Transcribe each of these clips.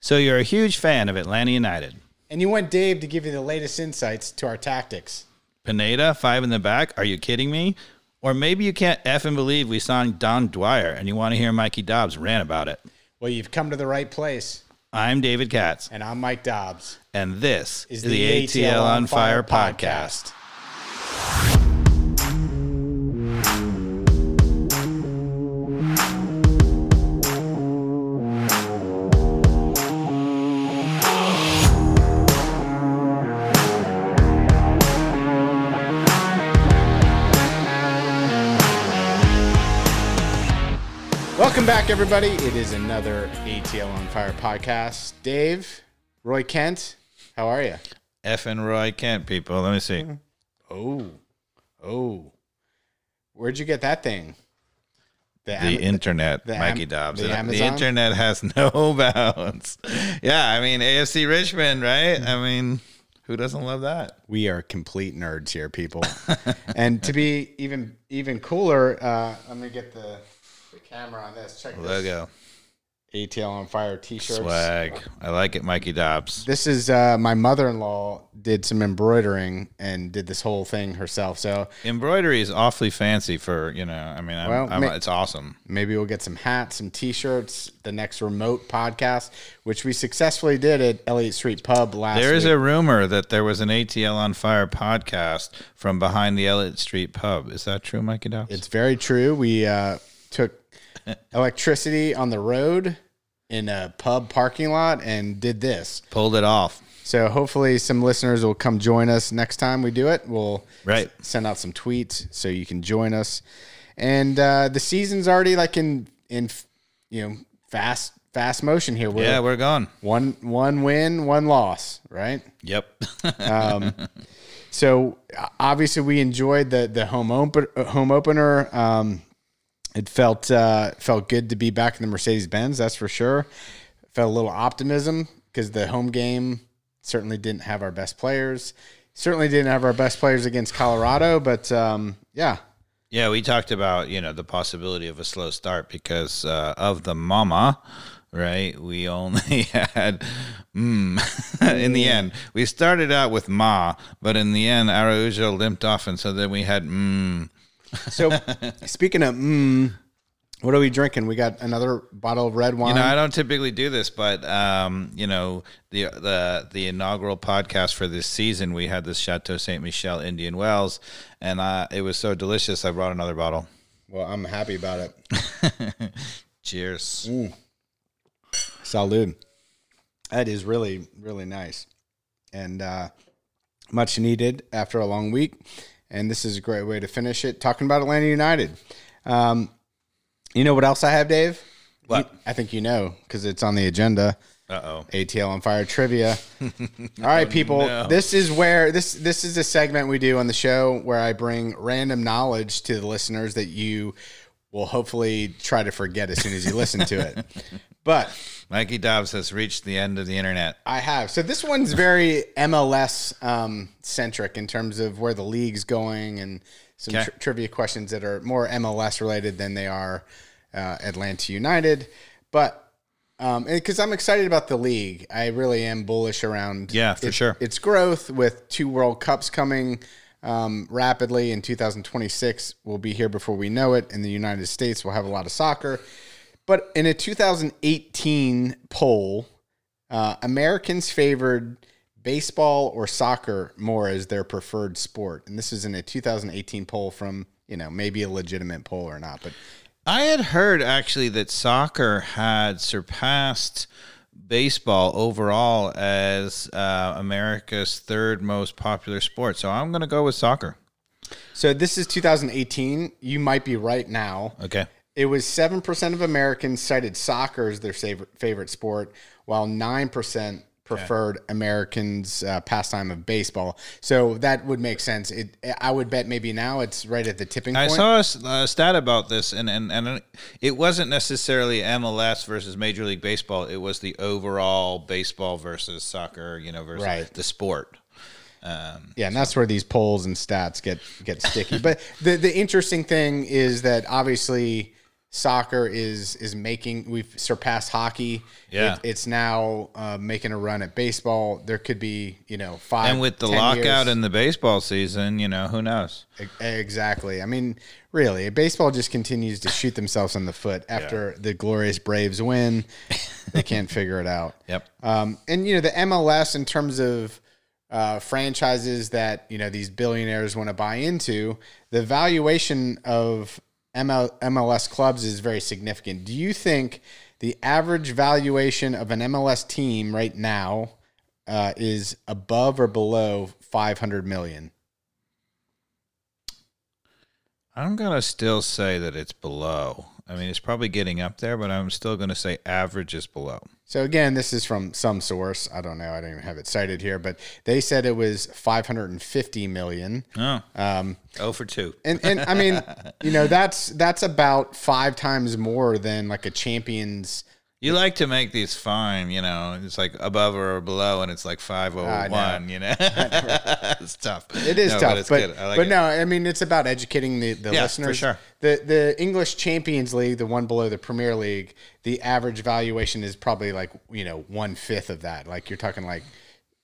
So you're a huge fan of Atlanta United. And you want Dave to give you the latest insights to our tactics. Pineda, five in the back. Are you kidding me? Or maybe you can't F and believe we signed Dom Dwyer and you want to hear Mikey Dobbs rant about it. Well, you've come to the right place. I'm David Katz, And I'm Mike Dobbs. and this Is is, the the ATL on Fire Fire podcast. Welcome back, everybody. It is another ATL on Fire podcast. Dave, Roy Kent, how are you? F and Roy Kent, people. Let me see. Oh, oh. Where'd you get that thing? The Am- internet, the Mikey Dobbs. the The, internet has no bounds. Yeah, I mean AFC Richmond, right? I mean, who doesn't love that? we are complete nerds here, people. and to be even even cooler, uh, let me get the, the camera on this. Check this. Logo, ATL on Fire T-shirts. swag. I like it, Mikey Dobbs. This is uh, my mother-in-law did some embroidering and did this whole thing herself. So Embroidery is awfully fancy for you know. I mean, I'm, Well, I'm, ma- it's awesome. maybe we'll get some hats, some T-shirts. The next remote podcast, which we successfully did at Elliott Street Pub last. There is week. a rumor that there was an ATL on Fire podcast from behind the Elliott Street pub. Is that true, Mikey Dobbs? It's very true. We uh, took electricity on the road in a pub parking lot and did this. Pulled it off. So hopefully some listeners will come join us next time we do it. We'll Right. send out some tweets so you can join us. And uh, the season's already like in in you know fast fast motion here. We're Yeah, we're gone. one one win, one loss, right? Yep. So uh, obviously we enjoyed the the home open home opener. Um, it felt uh, felt good to be back in the Mercedes Benz. That's for sure. Felt a little optimism because the home game certainly didn't have our best players. Certainly didn't have our best players against Colorado, but um, yeah, Yeah, we talked about you know the possibility of a slow start because uh, of the mama, right? We only had mm. in the end. We started out with ma, but in the end, Araujo limped off, and so then we had mm. So speaking of, mm, what are we drinking? We got another bottle of red wine. You know, I don't typically do this, but um, you know, the the the inaugural podcast for this season, we had this Chateau Saint Michelle Indian Wells, and uh, it was so delicious. I brought another bottle. well, I'm happy about it. Cheers. Salud. That is really, really nice. And uh, much needed after a long week. And this is a great way to finish it. Talking about Atlanta United. Um, you know what else I have, Dave? What? I think you know because it's on the agenda. Uh oh. ATL on fire trivia. All right, people. no. This is where this this is a segment we do on the show where I bring random knowledge to the listeners that you will hopefully try to forget as soon as you listen to it. But Mikey Dobbs has reached the end of the internet. I have. So this one's very MLS um, centric in terms of where the league's going and some Okay. tri- trivia questions that are more MLS related than they are uh, Atlanta United. But because I'm excited about the league, I really am bullish around Yeah, for its, sure. its growth with two World Cups coming um, rapidly in 2026. We'll be here before we know it. In the United States, we'll have a lot of soccer. But in a 2018 poll, uh, Americans favored baseball or soccer more as their preferred sport. And this is in a 2018 poll from, you know, maybe a legitimate poll or not. But I had heard actually that soccer had surpassed baseball overall as uh, America's third most popular sport. So I'm going to go with soccer. so this is 2018. You might be right now. Okay. It was 7% of Americans cited soccer as their favorite, favorite sport, while 9% preferred Americans' uh, pastime of baseball. So that would make sense. It, I would bet maybe now it's right at the tipping I point. I saw a, stat about this, and, and, and it wasn't necessarily MLS versus Major League Baseball. It was the overall baseball versus soccer, you know, versus Right. the sport. Um, Yeah, and that's where these polls and stats get get sticky. but the the interesting thing is that obviously soccer is is making we've surpassed hockey. Yeah. It- it's now uh, making a run at baseball. There could be you know five And with the lockout years. in the baseball season, you know, who knows? Exactly. I mean, really, baseball just continues to shoot themselves in the foot after the glorious Braves win. they can't figure it out. Yep. Um, and you know, the MLS in terms of uh, franchises that you know these billionaires want to buy into, the valuation of ML- MLS clubs is very significant. Do you think the average valuation of an MLS team right now uh, is above or below five hundred million? I'm going to still say that it's below. I mean, it's probably getting up there, but I'm still going to say average is below. So again, this is from some source. I don't know. I don't even have it cited here, but they said it was 550 million. Oh, Um, oh for two. and and I mean, you know, that's that's about five times more than like a champions. You like to make these fine, you know. It's like above or below, and it's like five oh one. You know, it's tough. It is No, tough, but but it's but, good. I like it. no, I mean, it's about educating the, the Yeah, for listeners. sure. The the English Champions League, the one below the Premier League, the average valuation is probably like you know one fifth of that. Like you're talking like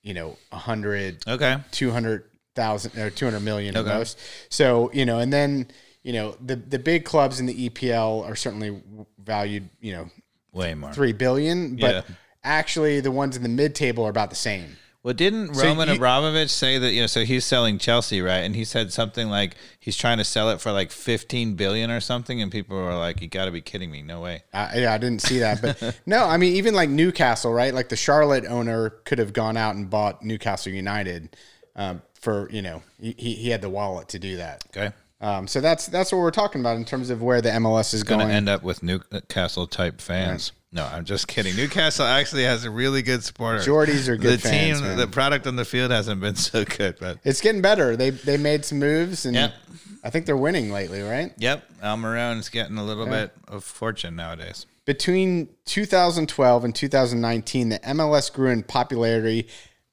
you know a hundred Okay. 200,000 or 200 million Okay. at most. So, you know, and then, you know, the the big clubs in the EPL are certainly valued, you know, Way more. 3 billion, but Yeah. actually the ones in the mid table are about the same. Well, didn't So Roman you- Abramovich say that you know? So he's selling Chelsea, right? And he said something like he's trying to sell it for like fifteen billion or something, and people were like, "You got to be kidding me! No way!" I, yeah, I didn't see that, but no, I mean, even like Newcastle, right? Like the Charlotte owner could have gone out and bought Newcastle United um, for, you know, he, he had the wallet to do that. Okay, Um, so that's that's what we're talking about in terms of where the MLS is going to end up with Newcastle type fans. No, I'm just kidding. Newcastle actually has a really good supporter. Geordies are good The fans, team, man. the product on the field hasn't been so good, but It's getting better. They they made some moves, and Yep. I think they're winning lately, right? yep, Almiron's getting a little bit of fortune nowadays. Between 2012 and 2019, the MLS grew in popularity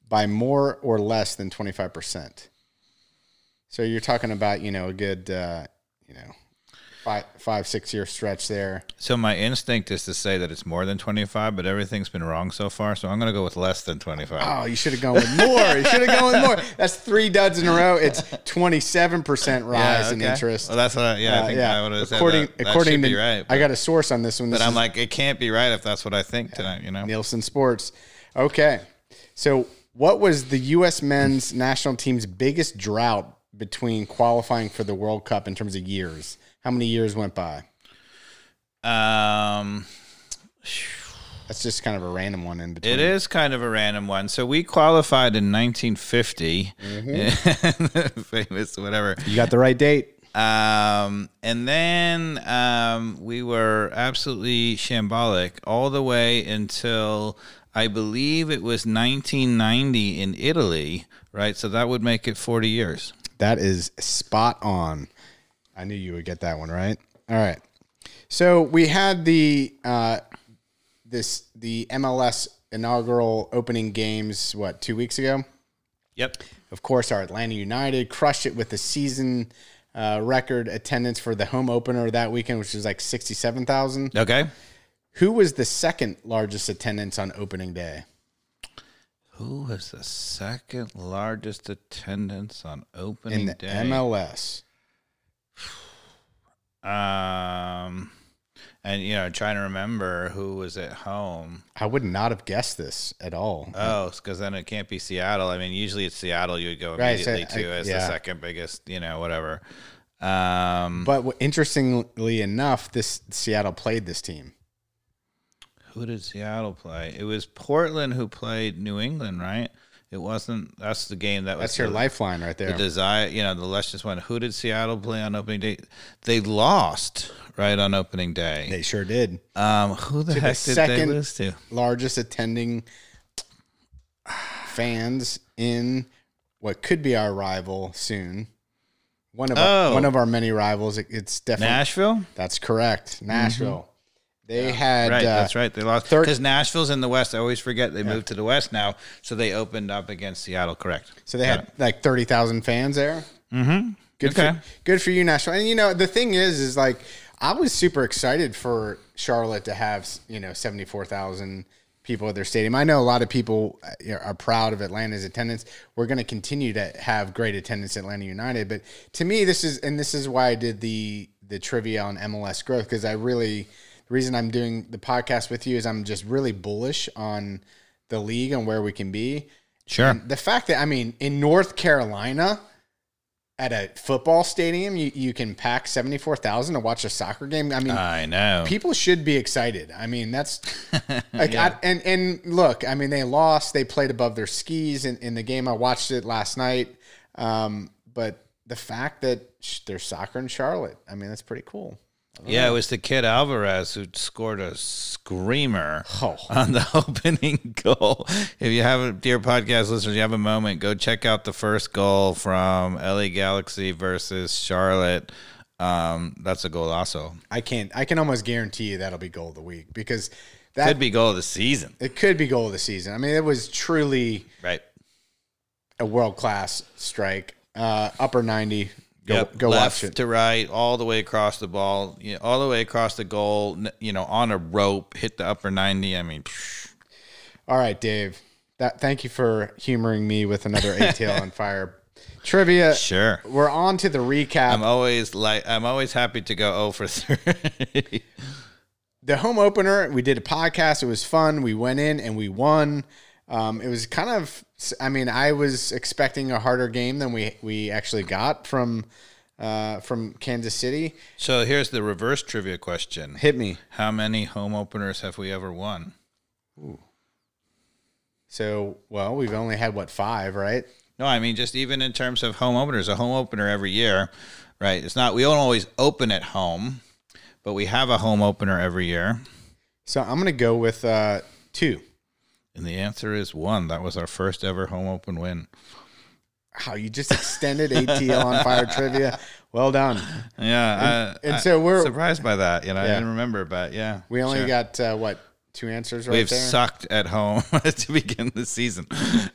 by more or less than 25 percent. So you're talking about you know a good uh, you know five five six year stretch there. So my instinct is to say that it's more than 25, but everything's been wrong so far. So I'm going to go with less than 25. Oh, you should have gone with more. You should have gone with more. That's three duds in a row. It's 27 percent rise in okay. interest. Well, that's what. I, yeah, I Uh, think yeah, I would have said according that. That according to be right. I got a source on this one. This but I'm is like, it can't be right if that's what I think tonight. You know. Nielsen Sports. Okay, so what was the U.S. men's national team's biggest drought between qualifying for the World Cup in terms of years? How many years went by? Um, That's just kind of a random one in between. it is kind of a random one. So we qualified in 1950, Mm-hmm. famous whatever. You got the right date. Um, and then um, we were absolutely shambolic all the way until I believe it was 1990 in Italy, right? So that would make it 40 years. That is spot on. I knew you would get that one right. All right. So we had the uh, this the MLS inaugural opening games. What two weeks ago? Yep. Of course, our Atlanta United crushed it with the season uh, record attendance for the home opener that weekend, which was like sixty-seven thousand. Okay. Who was the second largest attendance on opening day? Who was the second largest attendance on opening In the day? MLS. Um, and you know, trying to remember who was at home. I would not have guessed this at all. Oh, because then it can't be Seattle. I mean, usually it's Seattle you would go Right, so immediately to I- as yeah. the second biggest, you know, whatever. Um, But what- interestingly enough, this Seattle played this team. Who did Seattle play? It was Portland who played New England, right? It wasn't. That's the game that was That's your the, lifeline right there. the desire. You know, the just one. Who did Seattle play on opening day? They lost right on opening day. They sure did. Um, who the the heck did they second- lose to? Largest attending fans in what could be our rival soon. One of our, Oh. one of our many rivals. It- it's definitely Nashville. That's correct. Nashville. They had Right, uh, that's right. They lost because Nashville's in the West. I always forget they moved to the West now, so they opened up against Seattle. Correct. so they had like thirty thousand fans there. Mm-hmm. Good Okay. for good for you, Nashville. And you know the thing is, is like I was super excited for Charlotte to have you know seventy four thousand people at their stadium. I know a lot of people uh, are proud of Atlanta's attendance. We're going to continue to have great attendance at Atlanta United, but to me, this is and this is why I did the the trivia on MLS growth because I really the reason I'm doing the podcast with you is I'm just really bullish on the league and where we can be. Sure. And the fact that I mean in North Carolina at a football stadium you, you can pack 74,000 to watch a soccer game. I mean I know. people should be excited. I mean, that's like, I, and and look, I mean, they lost. They played above their skis in, in the game. I watched it last night. Um, but the fact that sh- there's soccer in Charlotte, I mean, that's pretty cool. Yeah, it was the kid Alvarez who scored a screamer Oh. on the opening goal. If you have a dear podcast listeners, you have a moment, go check out the first goal from LA Galaxy versus Charlotte. Um, that's a golazo. I can't. I can almost guarantee you that'll be goal of the week because that Could be goal of the season. it could be goal of the season. I mean, it was truly Right. a world class strike. Uh, upper ninety. Go, Yep. go Left watch it. to right, all the way across the ball, you know, all the way across the goal, you know, on a rope, hit the upper 90. I mean, psh, All right, Dave. That thank you for humoring me with another ATL on fire trivia. sure. We're on to the recap. I'm always like I'm always happy to go 0 for 3. the home opener, we did a podcast. It was fun. We went in and we won. Um, it was kind of, I mean, I was expecting a harder game than we we actually got from uh, from Kansas City. so here's the reverse trivia question. Hit me. How many home openers have we ever won? Ooh. So, well, we've only had what five, right? No, I mean just even in terms of home openers, a home opener every year, right? It's not we don't always open at home, but we have a home opener every year. So I'm gonna go with uh, two. And the answer is one. That was our first ever home open win. How you just extended ATL on fire trivia? Well done. Yeah, and I, so we're- surprised by that. You know, I Yeah. didn't remember, but yeah, We only sure. got uh, what two answers right We've there. sucked at home to begin the season,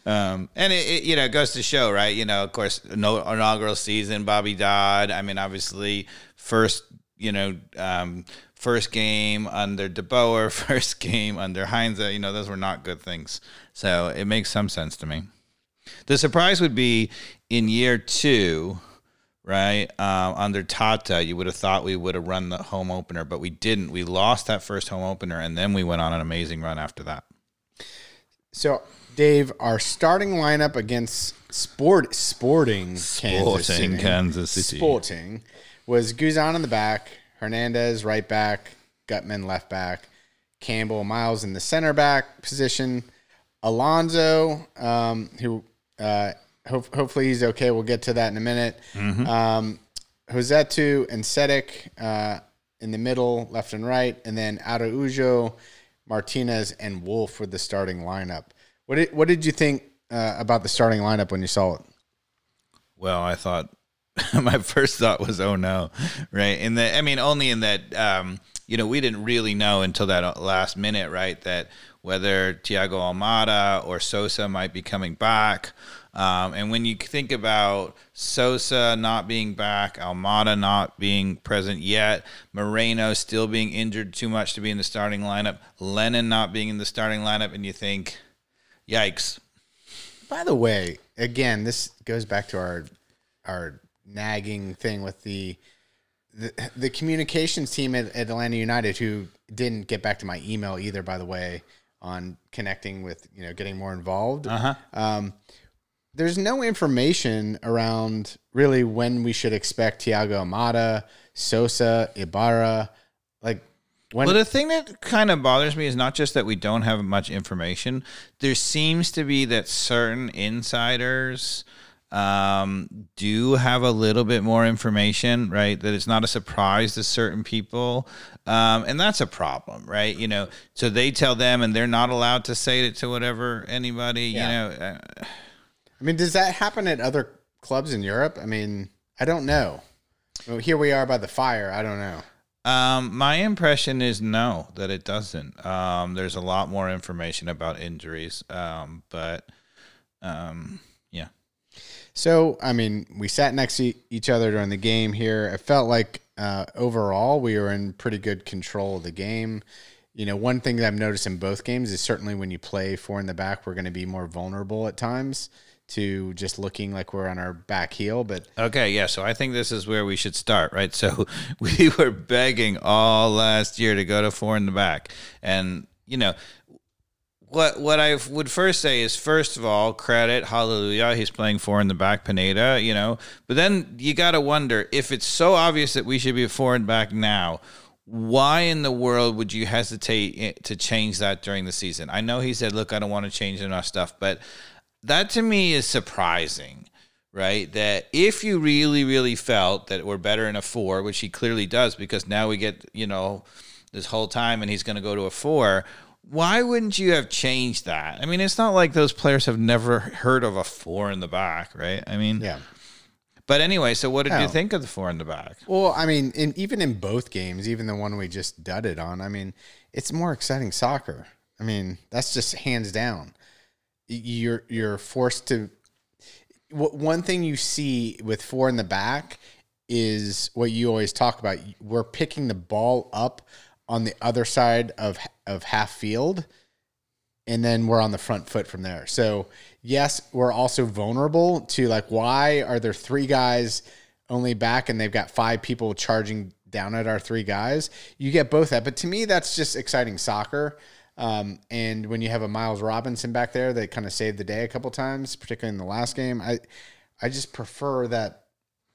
um, and it, it you know it goes to show, right? You know, of course, no inaugural season. Bobby Dodd. I mean, obviously, first you know um, first game under DeBoer, first game under Heinze. You know, those were not good things. So it makes some sense to me. The surprise would be in year two, right? Um, under Tata, you would have thought we would have run the home opener, but we didn't. We lost that first home opener, and then we went on an amazing run after that. So, Dave, our starting lineup against Sport Sporting Kansas City, Kansas City. Sporting was Guzan in the back, Hernandez right back, Gutman left back, Campbell Miles in the center back position, Alonso, um, who uh, ho- hopefully he's okay. We'll get to that in a minute. Um, Rossetto and Sejdič uh, in the middle, left and right, and then Araujo, Martinez, and Wolff were the starting lineup. What did what did you think uh, about the starting lineup when you saw it? Well, I thought my first thought was, oh no, right? And the, I mean, only in that, um, you know, we didn't really know until that last minute, right? That whether Thiago Almada or Sosa might be coming back. Um, and when you think about Sosa not being back, Almada not being present yet, Moreno still being injured too much to be in the starting lineup, Lennon not being in the starting lineup, and you think, yikes. By the way, again, this goes back to our our nagging thing with the the, the communications team at, at Atlanta United who didn't get back to my email either. By the way, on connecting with you know getting more involved. Uh-huh. Um, there's no information around really when we should expect Thiago Almada, Sosa, Ibarra, like when. Well, the thing that kind of bothers me is not just that we don't have much information. There seems to be that certain insiders um, do have a little bit more information, right? That it's not a surprise to certain people. Um, and that's a problem, right? You know, so they tell them and they're not allowed to say it to whatever anybody, Yeah. you know. Uh, I mean, does that happen at other clubs in Europe? I mean, I don't know. Well, here we are by the fire. I don't know. Um, my impression is no, that it doesn't. Um, there's a lot more information about injuries, um, but um. So, I mean, we sat next to each other during the game here. It felt like uh, overall, we were in pretty good control of the game. You know, one thing that I've noticed in both games is certainly when you play four in the back, we're going to be more vulnerable at times to just looking like we're on our back heel. But Okay, yeah. So I think this is where we should start, right? So we were begging all last year to go to four in the back, and you know what? What I would first say is, first of all, credit, hallelujah. He's playing four in the back, Pineda. You know, but then you got to wonder if it's so obvious that we should be four in back now. Why in the world would you hesitate to change that during the season? I know he said, "Look, I don't want to change enough stuff," but that to me is surprising, right? That if you really, really felt that we're better in a four, which he clearly does, because now we get, you know, this whole time and he's going to go to a four. Why wouldn't you have changed that? I mean, it's not like those players have never heard of a four in the back, right? I mean, yeah. But anyway, so what did Oh. you think of the four in the back? Well, I mean, in, even in both games, even the one we just dudded on, I mean, it's more exciting soccer. I mean, that's just hands down. You're you're forced to. One thing you see with four in the back is what you always talk about. We're picking the ball up on the other side of of half field, and then we're on the front foot from there. So yes, we're also vulnerable to like why are there three guys only back and they've got five people charging down at our three guys? You get both that, but to me that's just exciting soccer. Um, and when you have a Miles Robinson back there that kind of saved the day a couple times, particularly in the last game, I I just prefer that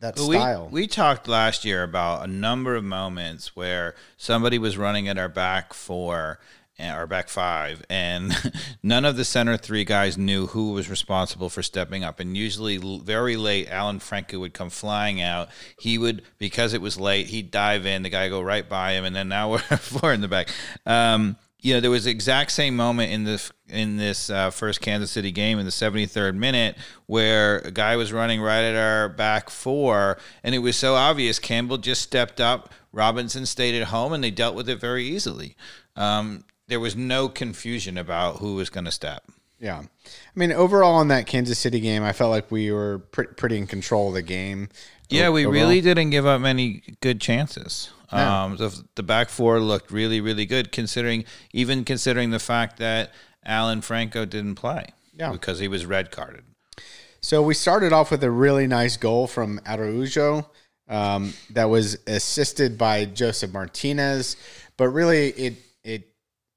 that But we, style. we talked last year about a number of moments where somebody was running at our back four and our back five, and none of the center three guys knew who was responsible for stepping up. And usually, very late, Alan Franco would come flying out. He would, because it was late, he'd dive in. The guy would go right by him, and then now we're four in the back. Um, you know, there was the exact same moment in the in this uh, first Kansas City game in the 73rd minute where a guy was running right at our back four, and it was so obvious. Campbell just stepped up. Robinson stayed at home, and they dealt with it very easily. Um, there was no confusion about who was going to step. Yeah. I mean, overall in that Kansas City game, I felt like we were pre- pretty in control of the game. Yeah, we Overall. really didn't give up many good chances. Yeah. Um, the, the back four looked really, really good, considering even considering the fact that Alan Franco didn't play Yeah. because he was red carded. So we started off with a really nice goal from Araujo um, that was assisted by Josef Martinez, but really it it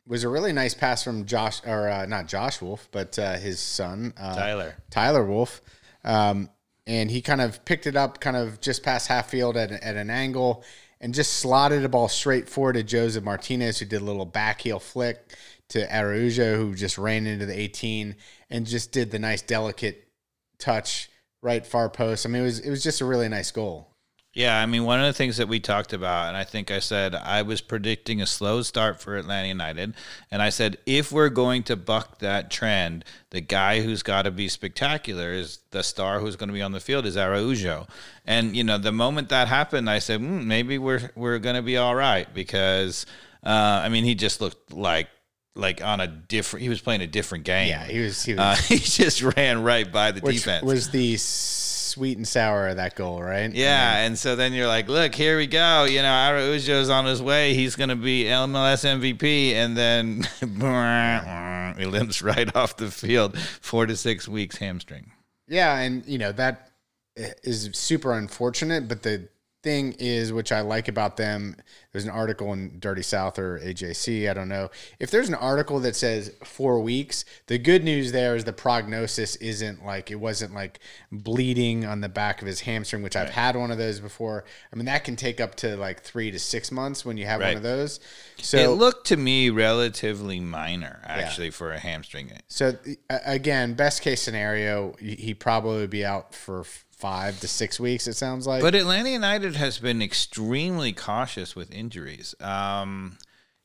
was a really nice pass from Josh or uh, not Josh Wolff, but uh, his son uh, Tyler. Tyler Wolff, um, and he kind of picked it up, kind of just past half field at, at an angle, and just slotted a ball straight forward to Josef Martinez, who did a little back heel flick to Araujo, who just ran into the 18 and just did the nice delicate touch right far post. I mean, it was it was just a really nice goal. Yeah, I mean, one of the things that we talked about, and I think I said I was predicting a slow start for Atlanta United. And I said, if we're going to buck that trend, the guy who's got to be spectacular is the star who's going to be on the field is Araujo. And, you know, the moment that happened, I said, mm, maybe we're, we're going to be all right because, uh, I mean, he just looked like, like on a different, he was playing a different game. Yeah, he was he was Uh, he just ran right by the defense. was the sweet and sour of that goal, right? Yeah, and so then you're like, look, here we go. You know, Araujo's on his way. He's going to be MLS MVP, and then he limps right off the field. Four to six weeks hamstring. Yeah, and you know that is super unfortunate. But the thing is, which I like about them, there's an article in Dirty South or AJC. I don't know if there's an article that says four weeks. The good news there is the prognosis isn't like it wasn't like bleeding on the back of his hamstring, which I've had one of those before. I mean that can take up to like three to six months when you have one of those. So it looked to me relatively minor, actually, for a hamstring. So again, best case scenario, he probably would be out for five to six weeks. It sounds like. But Atlanta United has been extremely cautious with injuries. Um,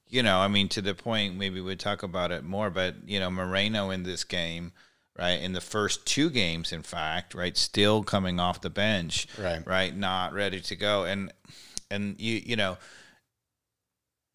you know, I mean, to the point, maybe we'd talk about it more, but, you know, Moreno in this game, right, in the first two games, in fact, right, still coming off the bench, Right. right, not ready to go. And, and you, you know,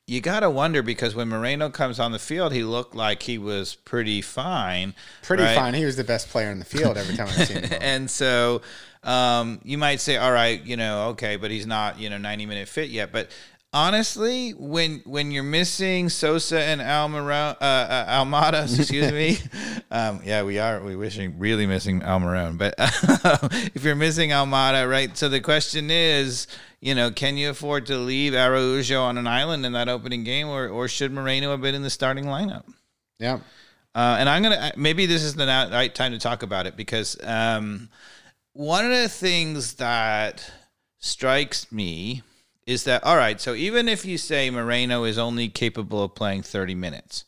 you got to wonder because when Moreno comes on the field, he looked like he was pretty fine. Pretty right? fine. He was the best player in the field every time I've seen him. and so um, you might say, all right, you know, okay, but he's not, you know, 90 minute fit yet. But honestly, when when you're missing Sosa and Almaro, uh, uh, Almada, excuse me, um, yeah, we are we wishing really missing Almiron, but if you're missing Almada, right? So the question is, you know, can you afford to leave Araujo on an island in that opening game, or or should Moreno have been in the starting lineup? Yeah. Uh, and I'm gonna maybe this is the right time to talk about it because um, one of the things that strikes me is that all right? So even if you say Moreno is only capable of playing 30 minutes,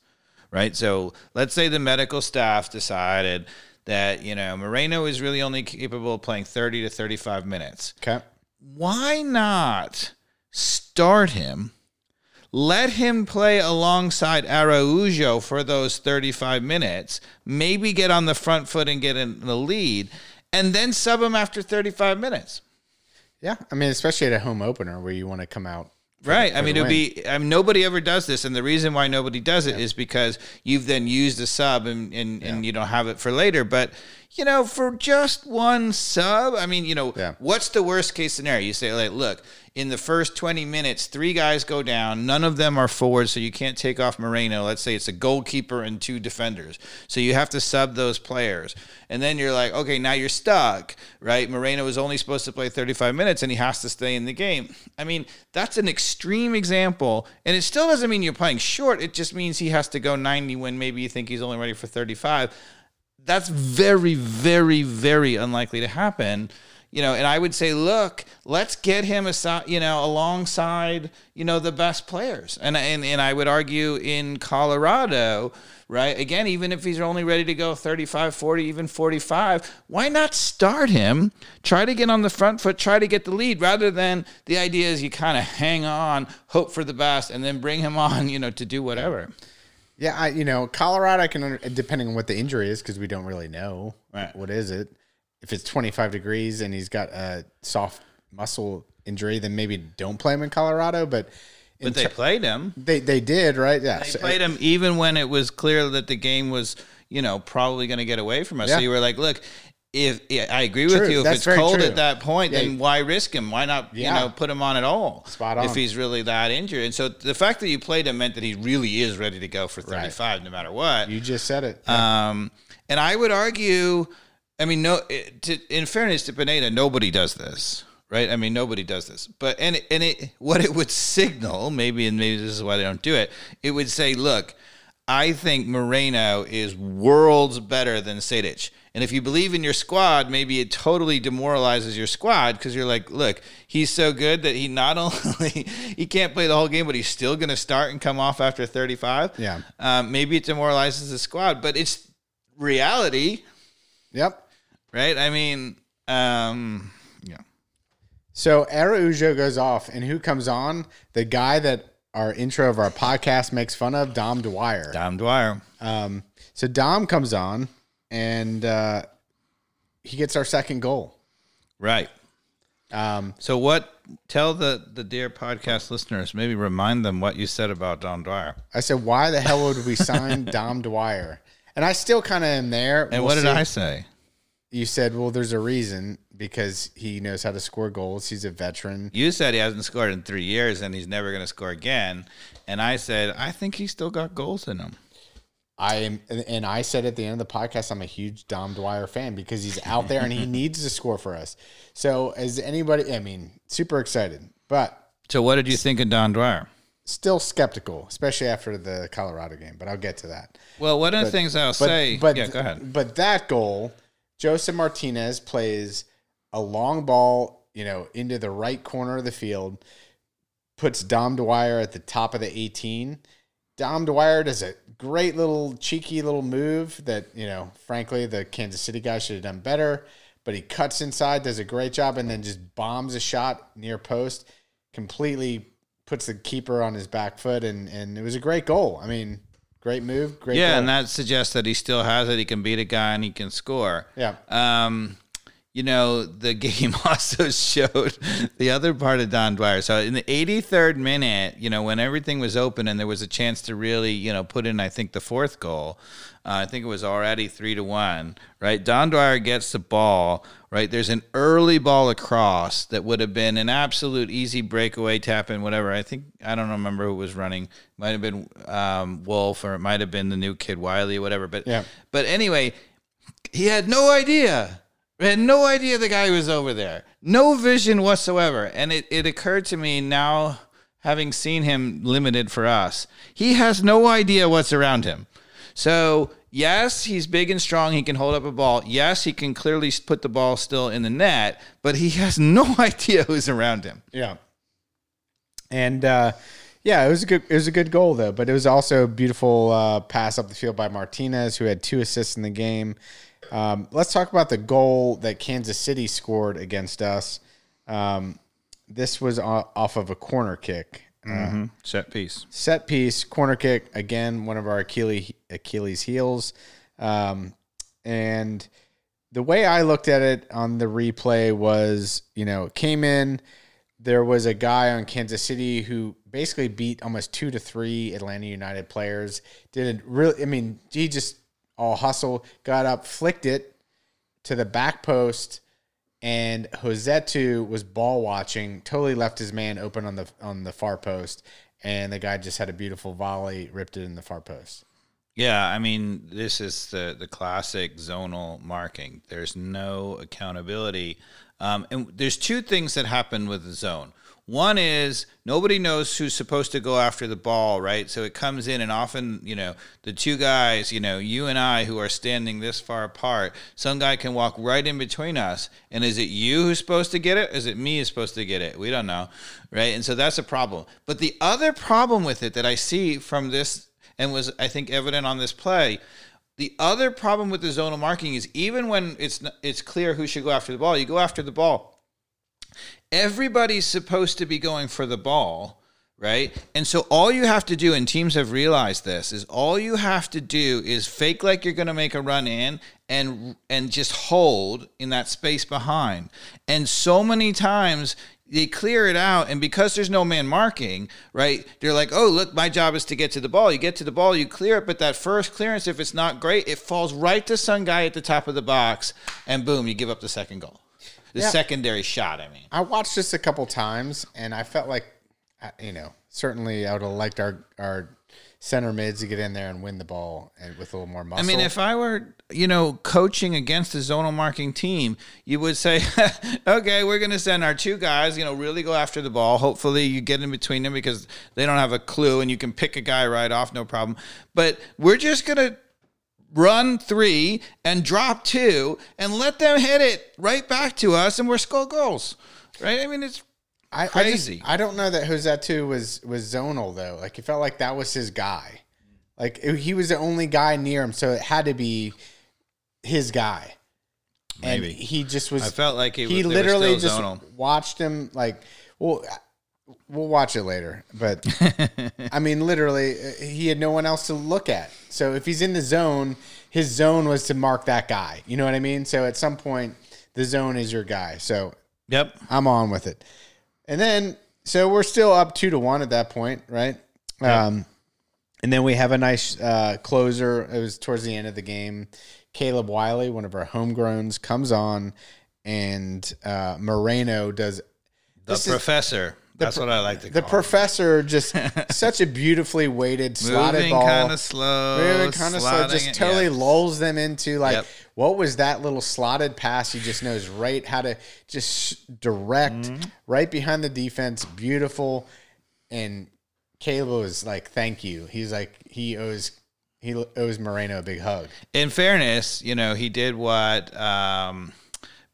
right? So let's say the medical staff decided that you know Moreno is really only capable of playing 30 to 35 minutes. Okay. Why not start him? Let him play alongside Araujo for those 35 minutes, maybe get on the front foot and get in the lead, and then sub him after 35 minutes. Yeah. I mean, especially at a home opener where you want to come out. Right. I mean, it'll be. I mean, nobody ever does this, and the reason why nobody does it is because you've then used a sub, and and, and you don't have it for later. But you know, for just one sub, I mean, you know, Yeah. what's the worst case scenario? You say, like, look, in the first twenty minutes, three guys go down. None of them are forwards, so you can't take off Moreno. Let's say it's a goalkeeper and two defenders, so you have to sub those players, and then you're like, okay, now you're stuck, right? Moreno is only supposed to play 35 minutes, and he has to stay in the game. I mean, that's an extreme example, and it still doesn't mean you're playing short. It just means he has to go 90 when maybe you think he's only ready for 35 that's very very very unlikely to happen you know and i would say look let's get him aside you know alongside you know the best players. And and, and i would argue in colorado right again even if he's only ready to go 35 40 even 45 why not start him try to get on the front foot try to get the lead rather than the idea is you kind of hang on hope for the best and then bring him on you know to do whatever Yeah, I, you know, Colorado I can under, depending on what the injury is because we don't really know Right. what is it. If it's 25 degrees and he's got a soft muscle injury, then maybe don't play him in Colorado. But but they ter- played him they they did right. Yeah, They So- uh, played him even when it was clear that the game was, you know, probably going to get away from us. So you were like, look, if yeah, I agree with you, if That's it's cold true. at that point, Yeah. then why risk him? Why not, Yeah. you know, put him on at all? Spot on. If he's really that injured. And so the fact that you played him meant that he really is ready to go for 35 no matter what. you just said it. Um, and I would argue, I mean, no. it- To, in fairness to Pineda, nobody does this, right? I mean, nobody does this. But and and it, what it would signal, maybe, and maybe this is why they don't do it. It would say, look, I think Moreno is worlds better than Sejdič. And if you believe in your squad, maybe it totally demoralizes your squad because you're like, look, he's so good that he not only he can't play the whole game, but he's still going to start and come off after 35. Yeah. Um, maybe it demoralizes the squad, but it's reality, yep. right? I mean, um, yeah. So Araujo goes off, and who comes on? The guy that our intro of our podcast makes fun of, Dom Dwyer. Dom Dwyer. Um, so Dom comes on, and uh, he gets our second goal. Right. Um, So what tell the the dear podcast listeners, maybe remind them what you said about Dom Dwyer. I said, why the hell would we sign Dom Dwyer? And I still kind of am there. And We'll what did see. I say? You said, well, there's a reason because he knows how to score goals. He's a veteran. You said he hasn't scored in three years and he's never going to score again. And I said, I think he's still got goals in him. I am, and- I said at the end of the podcast, I'm a huge Dom Dwyer fan because he's out there and he needs to score for us. So, as anybody, I mean, super excited, but So what did you think of Dom Dwyer? still skeptical, especially after the Colorado game. But I'll get to that. Well, one of the things I'll But, say. but yeah, go ahead. But that goal, Josef Martinez plays a long ball, you know, into the right corner of the field, puts Dom Dwyer at the top of the 18. Dom Dwyer does a great little cheeky little move that, you know, frankly, the Kansas City guy should have done better. But he cuts inside, does a great job, and then just bombs a shot near post, completely puts the keeper on his back foot, and and it was a great goal. I mean, great move, great. Yeah, and that suggests that he still has it. He can beat a guy and he can score. yeah. Um, you know, the game also showed the other part of Dom Dwyer. So in the 83rd minute, you know, when everything was open and there was a chance to really, you know, put in, I think, the fourth goal. Uh, I think it was already three to one, right? Dom Dwyer gets the ball, right? There's an early ball across that would have been an absolute easy breakaway tap in, whatever. I think, I don't remember who was running. Might have been um, Wolff or it might have been the new kid, Wiley, or whatever. But, Yeah. but anyway, he had no idea. Had no idea the guy was over there. No vision whatsoever. And it, it occurred to me now, having seen him limited for us, he has no idea what's around him. So, yes, he's big and strong. He can hold up a ball. Yes, he can clearly put the ball still in the net, but he has no idea who's around him. Yeah. And uh, yeah, it was a good it was a good goal though, but it was also a beautiful uh, pass up the field by Martinez, who had two assists in the game. Um, let's talk about the goal that Kansas City scored against us. Um, this was off of a corner kick. Uh, Set piece. set piece, corner kick, again, one of our Achilles, Achilles heels. Um, and the way I looked at it on the replay was, you know, it came in. There was a guy on Kansas City who basically beat almost two to three Atlanta United players. Did it really? I mean, he just all hustle, got up, flicked it to the back post, and Rossetto was ball watching, totally left his man open on the on the far post, and the guy just had a beautiful volley, ripped it in the far post. Yeah, I mean, this is the the classic zonal marking. There's no accountability, um, and there's two things that happen with the zone. One is nobody knows who's supposed to go after the ball, right? So it comes in, and often, you know, the two guys, you know, you and I, who are standing this far apart, some guy can walk right in between us. And is it you who's supposed to get it? Is it me who's supposed to get it? We don't know, right? And so that's a problem. But the other problem with it that I see from this and was I think evident on this play. The other problem with the zonal marking is even when it's it's clear who should go after the ball, you go after the ball. Everybody's supposed to be going for the ball, right? And so all you have to do, and teams have realized this, is all you have to do is fake like you're going to make a run in and and just hold in that space behind. And so many times they clear it out and because there's no man marking right they're like oh look my job is to get to the ball you get to the ball you clear it but that first clearance if it's not great it falls right to some guy at the top of the box and boom you give up the second goal the Yeah. secondary shot i mean I watched this a couple times, and I felt like, you know, certainly I would have liked our our center mids to get in there and win the ball and with a little more muscle. I mean, if I were, you know, coaching against a zonal marking team, you would say, okay, we're going to send our two guys, you know, really go after the ball. Hopefully you get in between them because they don't have a clue and you can pick a guy right off, no problem. But we're just going to run three and drop two and let them hit it right back to us and we're score goals. Right? I mean, it's I, crazy. I, just, I don't know that Rossetto was was zonal though. Like it felt like that was his guy. Like it- he was the only guy near him, so it had to be his guy. Maybe. and he just was. I felt like he was, literally just zonal. watched him. Like, well, we'll watch it later. But I mean, literally, he had no one else to look at. So if he's in the zone, his zone was to mark that guy. You know what I mean? So at some point, the zone is your guy. So Yep. I'm on with it. And then, so we're still up two to one at that point, right? Um, and then we have a nice uh, closer. It was towards the end of the game. Caleb Wiley, one of our homegrowns, comes on, and uh, Moreno does. The professor. is- That's what I like to call The professor just such a beautifully weighted slotted Moving ball. kind of slow. Moving kind of slow, just it, totally yeah. lulls them into like, Yep. what was that little slotted pass? He just knows right how to just direct Mm-hmm. right behind the defense. Beautiful. And Caleb was like, thank you. He's like, he owes he owes Moreno a big hug. in fairness, you know, he did what um,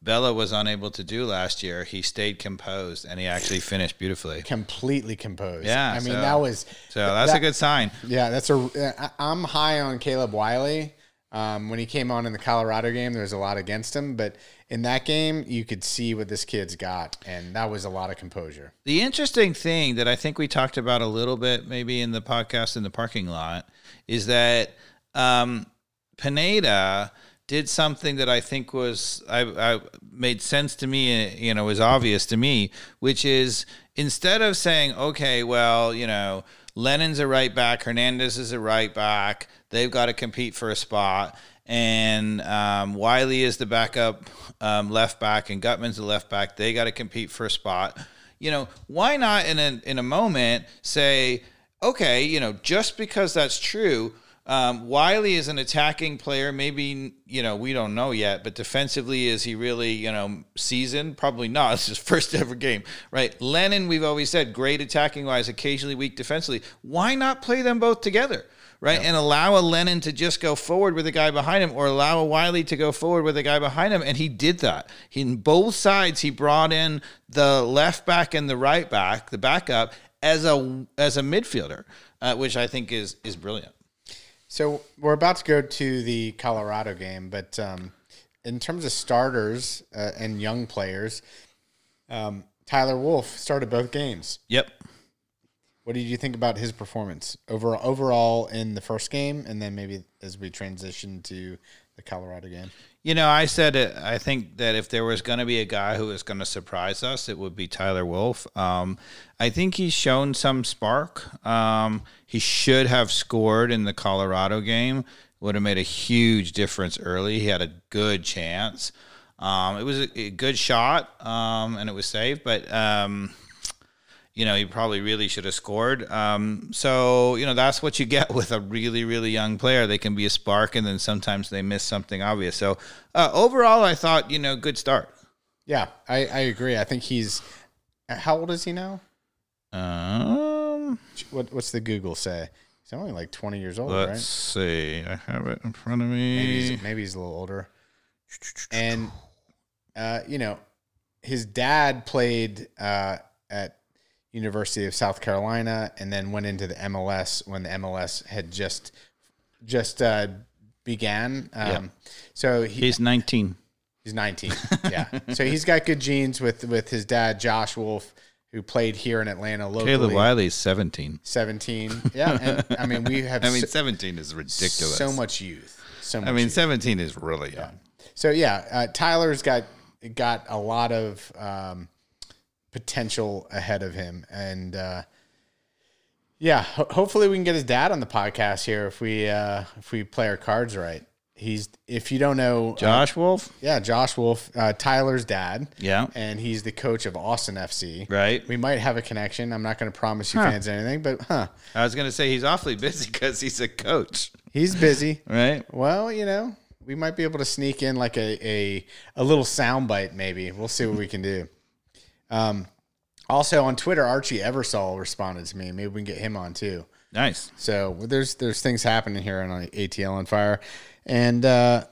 Bello was unable to do last year. He stayed composed and he actually finished beautifully. Completely composed. Yeah, I mean so- that was So that's that- a good sign. Yeah, that's a. I'm high on Caleb Wiley. Um, when he came on in the Colorado game, there was a lot against him, but in that game, you could see what this kid's got, and that was a lot of composure. The interesting thing that I think we talked about a little bit, maybe in the podcast in the parking lot, is that um, Pineda did something that I think was I, I made sense to me. You know, was obvious to me, which is instead of saying, okay, well, you know, Lennon's a right back, Hernandez is a right back, they've got to compete for a spot and um, Wiley is the backup um, left back, and Gutman's the left back. They got to compete for a spot. You know, why not in a in a moment say, okay, you know, just because that's true, um, Wiley is an attacking player. Maybe you know we don't know yet, but defensively, is he really you know seasoned? Probably not. It's his first ever game, right? Lennon, we've always said, great attacking wise, occasionally weak defensively. Why not play them both together? right? Yeah. And allow a Lennon to just go forward with the guy behind him, or allow a Wiley to go forward with the guy behind him. And he did that. He, in both sides, he brought in the left back and the right back, the backup, as a as a midfielder, uh, which I think is is brilliant. So we're about to go to the Colorado game, but um, in terms of starters uh, and young players, um, Tyler Wolff started both games. Yep. What did you think about his performance over overall in the first game, and then maybe as we transition to the Colorado game? You know, I said it, I think that if there was going to be a guy who was going to surprise us, it would be Tyler Wolff. Um, I think he's shown some spark. Um, he should have scored in the Colorado game. Would have made a huge difference early. He had a good chance. Um, it was a, a good shot, um, and it was saved, but um, you know, he probably really should have scored. Um, so, you know, that's what you get with a really, really young player. They can be a spark, and then sometimes they miss something obvious. So, uh, overall, I thought, you know, good start. Yeah, I, I agree. I think he's. How old is he now? Um, what what's the Google say? He's only like twenty years old, let's right? see. I have it in front of me. Maybe he's, maybe he's a little older. And, uh, you know, his dad played uh, at University of South Carolina, and then went into the MLS when the MLS had just just uh, began. Um, yep. So he, he's 19. He's 19. Yeah. so he's got good genes with with his dad, Josh Wolff, who played here in Atlanta locally. Caleb Wiley's 17. 17. Yeah. And I mean, we have. I mean, 17 is ridiculous. So much youth. So much I mean, youth. 17 is really young. Yeah. So yeah, uh, Tyler's got got a lot of. Um, potential ahead of him. And uh, yeah, ho- hopefully we can get his dad on the podcast here if we uh, if we play our cards right. He's if you don't know uh, Josh uh, Wolff, yeah, Josh Wolff, uh, Tyler's dad, yeah, and he's the coach of Austin FC. Right, we might have a connection. I'm not going to promise you huh. fans anything, but huh? I was going to say he's awfully busy because he's a coach. He's busy, right? Well, you know, we might be able to sneak in like a a, a little soundbite. Maybe we'll see what we can do. Um, also on Twitter, Archie Eversole responded to me. Maybe we can get him on too. Nice. So there's there's things happening here on ATL on fire, and uh,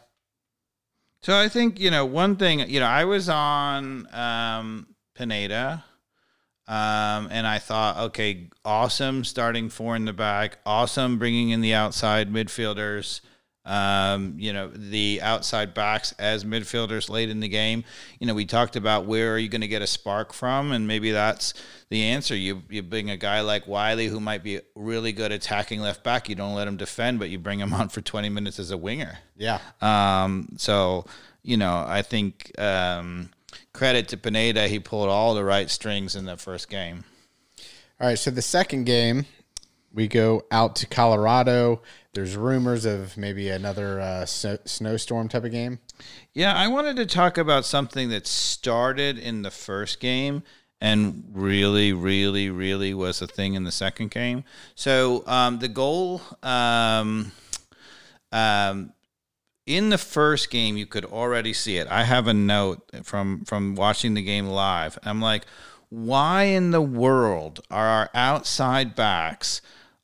so I think you know one thing. You know, I was on um, Pineda, um, and I thought, okay, awesome starting four in the back, awesome bringing in the outside midfielders um, you know, the outside backs as midfielders late in the game. You know, we talked about where are you going to get a spark from, and maybe that's the answer. You you bring a guy like Wiley who might be really good attacking left back. You don't let him defend, but you bring him on for 20 minutes as a winger. Yeah. Um, so, you know, I think um, credit to Pineda. He pulled all the right strings in the first game. All right. So the second game, we go out to Colorado there's rumors of maybe another uh, snow, snowstorm type of game. Yeah, I wanted to talk about something that started in the first game and really, really, really was a thing in the second game. So um, the goal um, um, in the first game, you could already see it. I have a note from from watching the game live. I'm like, why in the world are our outside backs?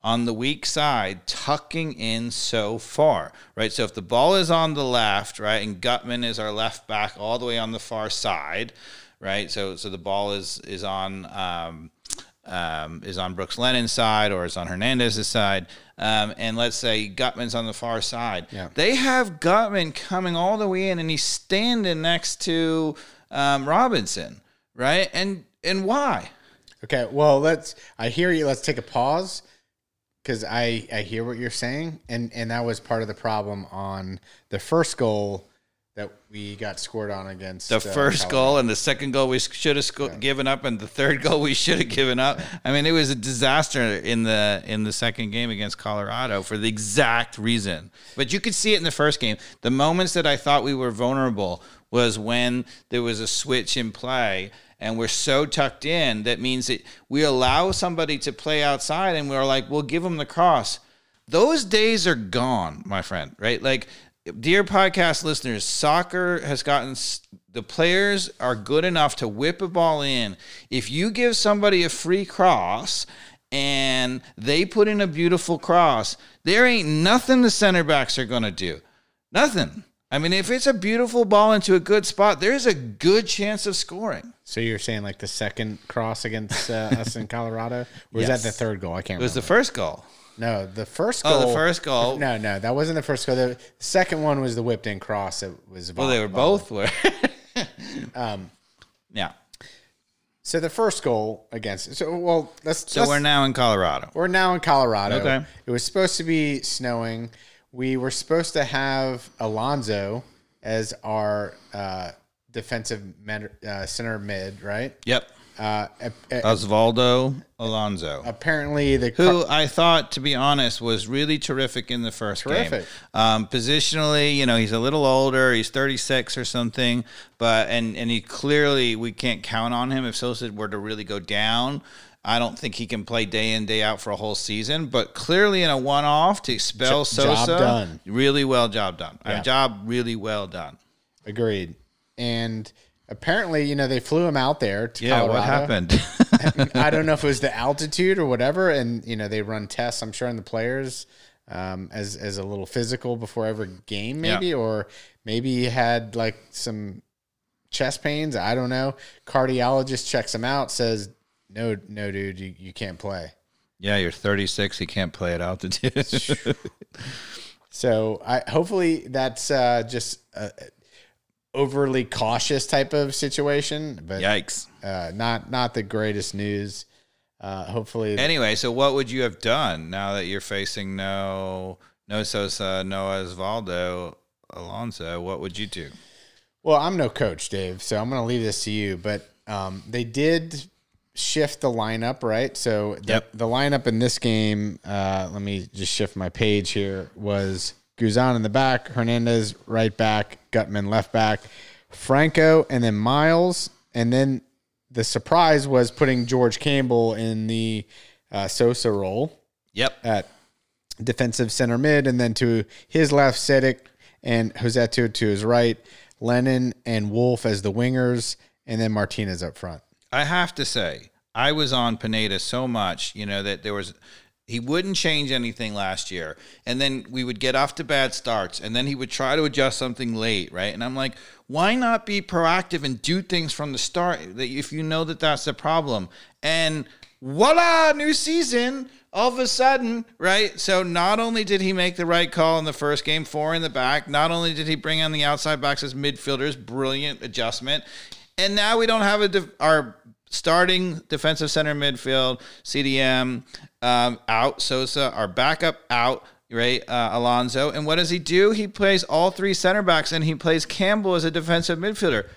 On the weak side tucking in so far, right? So if the ball is on the left, right, and Gutman is our left back all the way on the far side, right? So so the ball is is on um, um, is on Brooks Lennon's side or is on Hernandez's side, um, and let's say Gutman's on the far side. Yeah. They have Gutman coming all the way in, and he's standing next to um, Robinson, right? And and why? Okay, well let's. I hear you. Let's take a pause because I I hear what you're saying, and and that was part of the problem on the first goal that we got scored on against The uh, first Colorado. goal and the second goal we should have sco- given up, and the third goal we should have given up. I mean, it was a disaster in the in the second game against Colorado for the exact reason. But you could see it in the first game. The moments that I thought we were vulnerable was when there was a switch in play. And we're so tucked in that means that we allow somebody to play outside, and we're like, we'll give them the cross those days are gone, my friend, right? Like, dear podcast listeners, soccer has gotten the players are good enough to whip a ball in. If you give somebody a free cross and they put in a beautiful cross, there ain't nothing the center backs are going to do. Nothing. I mean, if it's a beautiful ball into a good spot, there's a good chance of scoring. So you're saying like the second cross against uh, us in Colorado, or was Yes. that the third goal? I can't It was remember. the first goal. no, the first goal. Oh, the first goal. No, no, that wasn't the first goal. The second one was the whipped in cross. It was Well, they were both were. um, yeah. So the first goal against. So well, let's. So let's- we're now in Colorado. We're now in Colorado. Okay. It was supposed to be snowing. We were supposed to have Alonso as our uh, defensive med, uh, center mid, right? Yep. Uh, Osvaldo Alonso, apparently, the who I thought, to be honest, was really terrific in the first game. Um, positionally, you know, he's a little older. He's 36 or something, but and and he clearly we can't count on him if Sosa were to really go down. I don't think he can play day in day out for a whole season, but clearly in a one off to expel job Sosa, done. really well job done. A job really well done. agreed. And apparently, you know, they flew him out there to Yeah, Colorado. what happened? I don't know if it was the altitude or whatever. And you know, they run tests. I'm sure in the players um, as as a little physical before every game, maybe, or maybe he had like some chest pains. I don't know. Cardiologist checks him out, says, "No, no, dude, you, you can't play." yeah, you're 36. He can't play at altitude. So I hopefully that's uh, just a overly cautious type of situation, but Yikes. uh, not not the greatest news. Uh, hopefully, Anyway, so what would you have done now that you're facing no no Sosa, no Osvaldo Alonso? What would you do? Well, I'm no coach, Dave, so I'm going to leave this to you. But um, they did shift the lineup, right? So the, Yep. the lineup in this game, uh, let me just shift my page here, was Guzan in the back, Hernandez right back, Gutman left back, Franco, and then Miles. And then the surprise was putting George Campbell in the uh, Sosa role Yep. at defensive center mid, and then to his left, Sejdič and Rossetto to his right, Lennon and Wolff as the wingers, and then Martinez up front. I have to say, I was on Pineda so much, you know, that there was he wouldn't change anything last year. And then we would get off to bad starts and then he would try to adjust something late, right? And I'm like, why not be proactive and do things from the start if you know that that's the problem. And voila, new season. All of a sudden, right? So not only did he make the right call in the first game, four in the back, not only did he bring on the outside backs as midfielders, brilliant adjustment. And now we don't have a def- our starting defensive center midfield, CDM um, out, Sosa, our backup out, right? Uh, Alonso. And what does he do? He plays all three center backs and he plays Campbell as a defensive midfielder.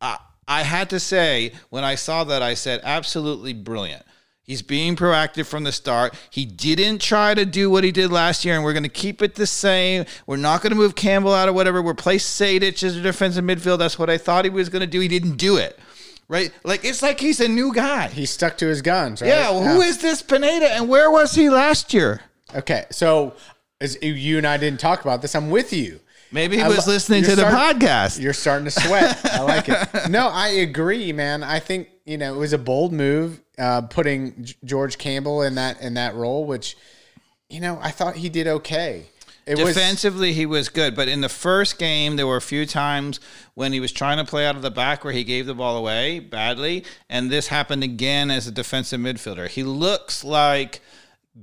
I, I had to say, when I saw that, I said, absolutely brilliant. He's being proactive from the start. He didn't try to do what he did last year, and we're going to keep it the same. We're not going to move Campbell out or whatever. We're place Sejdič as a defensive midfield. That's what I thought he was going to do. He didn't do it. Right? Like it's like he's a new guy. He stuck to his guns, right? Yeah, well, who is this Pineda and where was he last year? Okay, so as you and I didn't talk about this, I'm with you. Maybe he I was lo- listening to the starting- podcast. You're starting to sweat. I like it. No, I agree, man. I think you know it was a bold move uh, putting G- George Campbell in that in that role, which you know I thought he did okay. It was Defensively, he was good, but in the first game, there were a few times when he was trying to play out of the back where he gave the ball away badly, and this happened again as a defensive midfielder. He looks like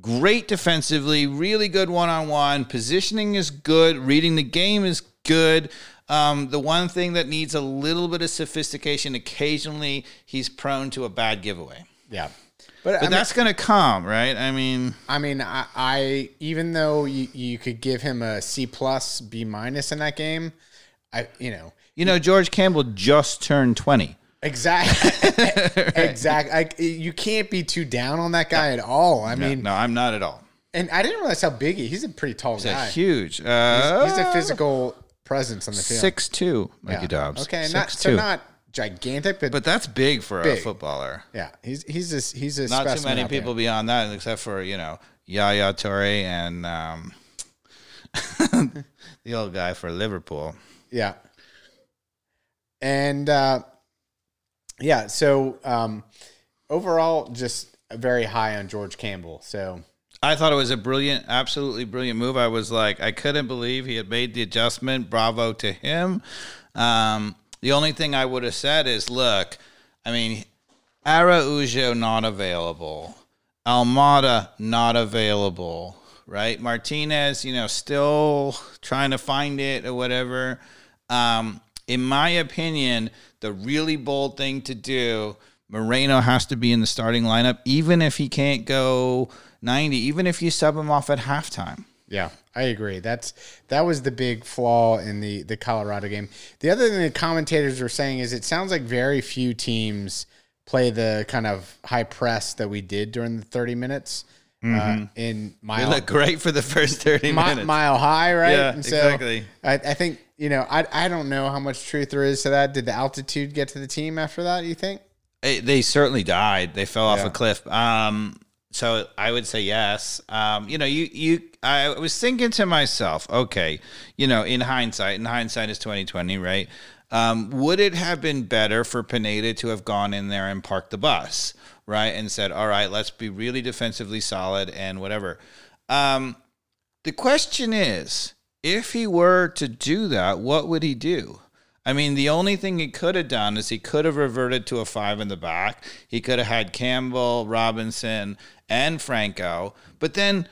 great defensively, really good one on one. Positioning is good, reading the game is good. Um, the one thing that needs a little bit of sophistication occasionally, he's prone to a bad giveaway. yeah. But, But that's going to come, right? I mean, I mean, I, I even though you, you could give him a C plus, B minus in that game, I you know you know, George Campbell just turned 20. Exactly exact. I, you can't be too down on that guy at all. I mean, no, I'm not at all. and I didn't realize how big he. He's a pretty tall He's guy. a huge. Uh, He's a physical presence on the field. six two, Yeah. Mikey Dobbs. Okay, not six so two. not gigantic, but, but that's big for a footballer. yeah, he's he's a, he's a Not too many out there. people beyond that, except for you know Yaya Toure and um, the old guy for Liverpool. Yeah. And uh, yeah, so um, overall, just very high on George Campbell. So I thought it was a brilliant, absolutely brilliant move. I was like, I couldn't believe he had made the adjustment. Bravo to him. Um, the only thing I would have said is, look, I mean, Araujo not available, Almada not available, right? Martinez, you know, still trying to find it or whatever. Um, in my opinion, the really bold thing to do, Moreno has to be in the starting lineup, even if he can't go 90, even if you sub him off at halftime. yeah, I agree. That's that was the big flaw in the the Colorado game. The other thing the commentators were saying is it sounds like very few teams play the kind of high press that we did during the 30 minutes uh, in They mile look great for the first 30 mi- minutes. mile high, right? Yeah, so exactly. I, I think you know I I don't know how much truth there is to that. Did the altitude get to the team after that? You think? Eh, they certainly died. They fell off Yeah. a cliff. Um, so I would say yes. Um, you know, you you. I was thinking to myself, okay, you know, in hindsight, and hindsight is twenty twenty, right? Um, would it have been better for Pineda to have gone in there and parked the bus, right, and said, all right, let's be really defensively solid and whatever. Um, the question is, if he were to do that, what would he do? I mean, the only thing he could have done is he could have reverted to a five in the back. He could have had Campbell, Robinson, and Franco. But then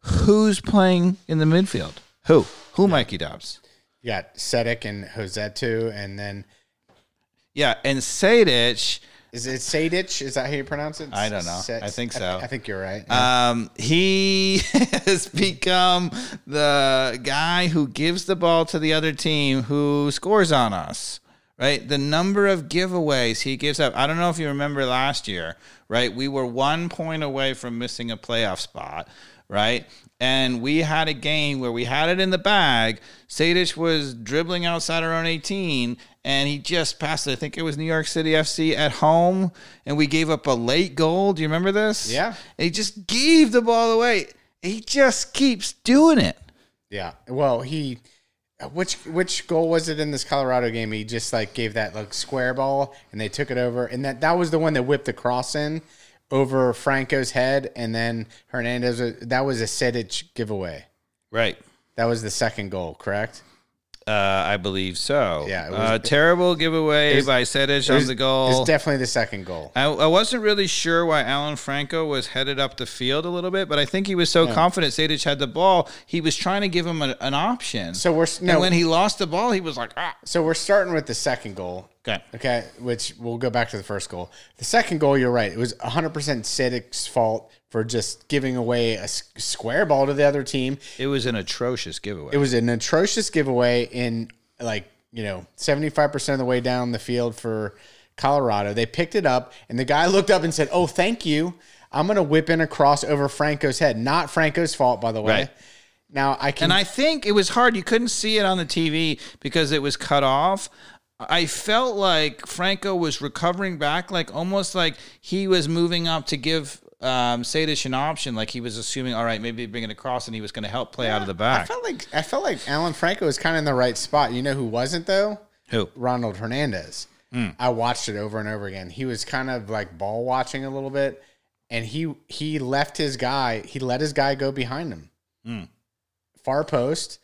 who's playing in the midfield? Who? Who, Mikey Dobbs? You got Sejdič and Rossetto, and then Yeah, and Sejdič, is it Sejdič? Is that how you pronounce it? I don't know. I think so. I, think you're right. um, he has become the guy who gives the ball to the other team who scores on us. Right, the number of giveaways he gives up. I don't know if you remember last year. Right, we were one point away from missing a playoff spot. Right, and we had a game where we had it in the bag. Sejdič was dribbling outside our own 18, and he just passed it. I think it was New York City FC at home, and we gave up a late goal. Do you remember this? Yeah. And he just gave the ball away. He just keeps doing it. yeah. Well, he. Uh, which which goal was it in this Colorado game? He just like gave that like square ball, and they took it over, and that that was the one that whipped the cross in over Franco's head, and then Hernandez. Uh, that was a Sejdič giveaway. Right. That was the second goal, correct? Uh, I believe so. Yeah, it was- uh, terrible giveaway by Sejdič on the goal. It's definitely the second goal. I, I wasn't really sure why Alan Franco was headed up the field a little bit, but I think he was so confident Sejdič had the ball, he was trying to give him a, an option. So we're and when he lost the ball, he was like, ah. so we're starting with the second goal. Okay. Okay, which we'll go back to the first goal. The second goal, you're right. It was 100% Sejdič's fault for just giving away a square ball to the other team. It was an atrocious giveaway. It was an atrocious giveaway in like, you know, 75% of the way down the field for Colorado. They picked it up and the guy looked up and said, "Oh, thank you. I'm going to whip in a cross over Franco's head." Not Franco's fault, by the way. Right. Now, I can And I think it was hard. You couldn't see it on the TV because it was cut off. I felt like Franco was recovering back, like almost like he was moving up to give um, Sejdič an option. Like he was assuming, all right, maybe bring it across, and he was going to help play out of the back. I felt like I felt like Alan Franco was kind of in the right spot. You know who wasn't though? Who? Ronald Hernandez. I watched it over and over again. He was kind of like ball watching a little bit, and he he left his guy. He let his guy go behind him, far post,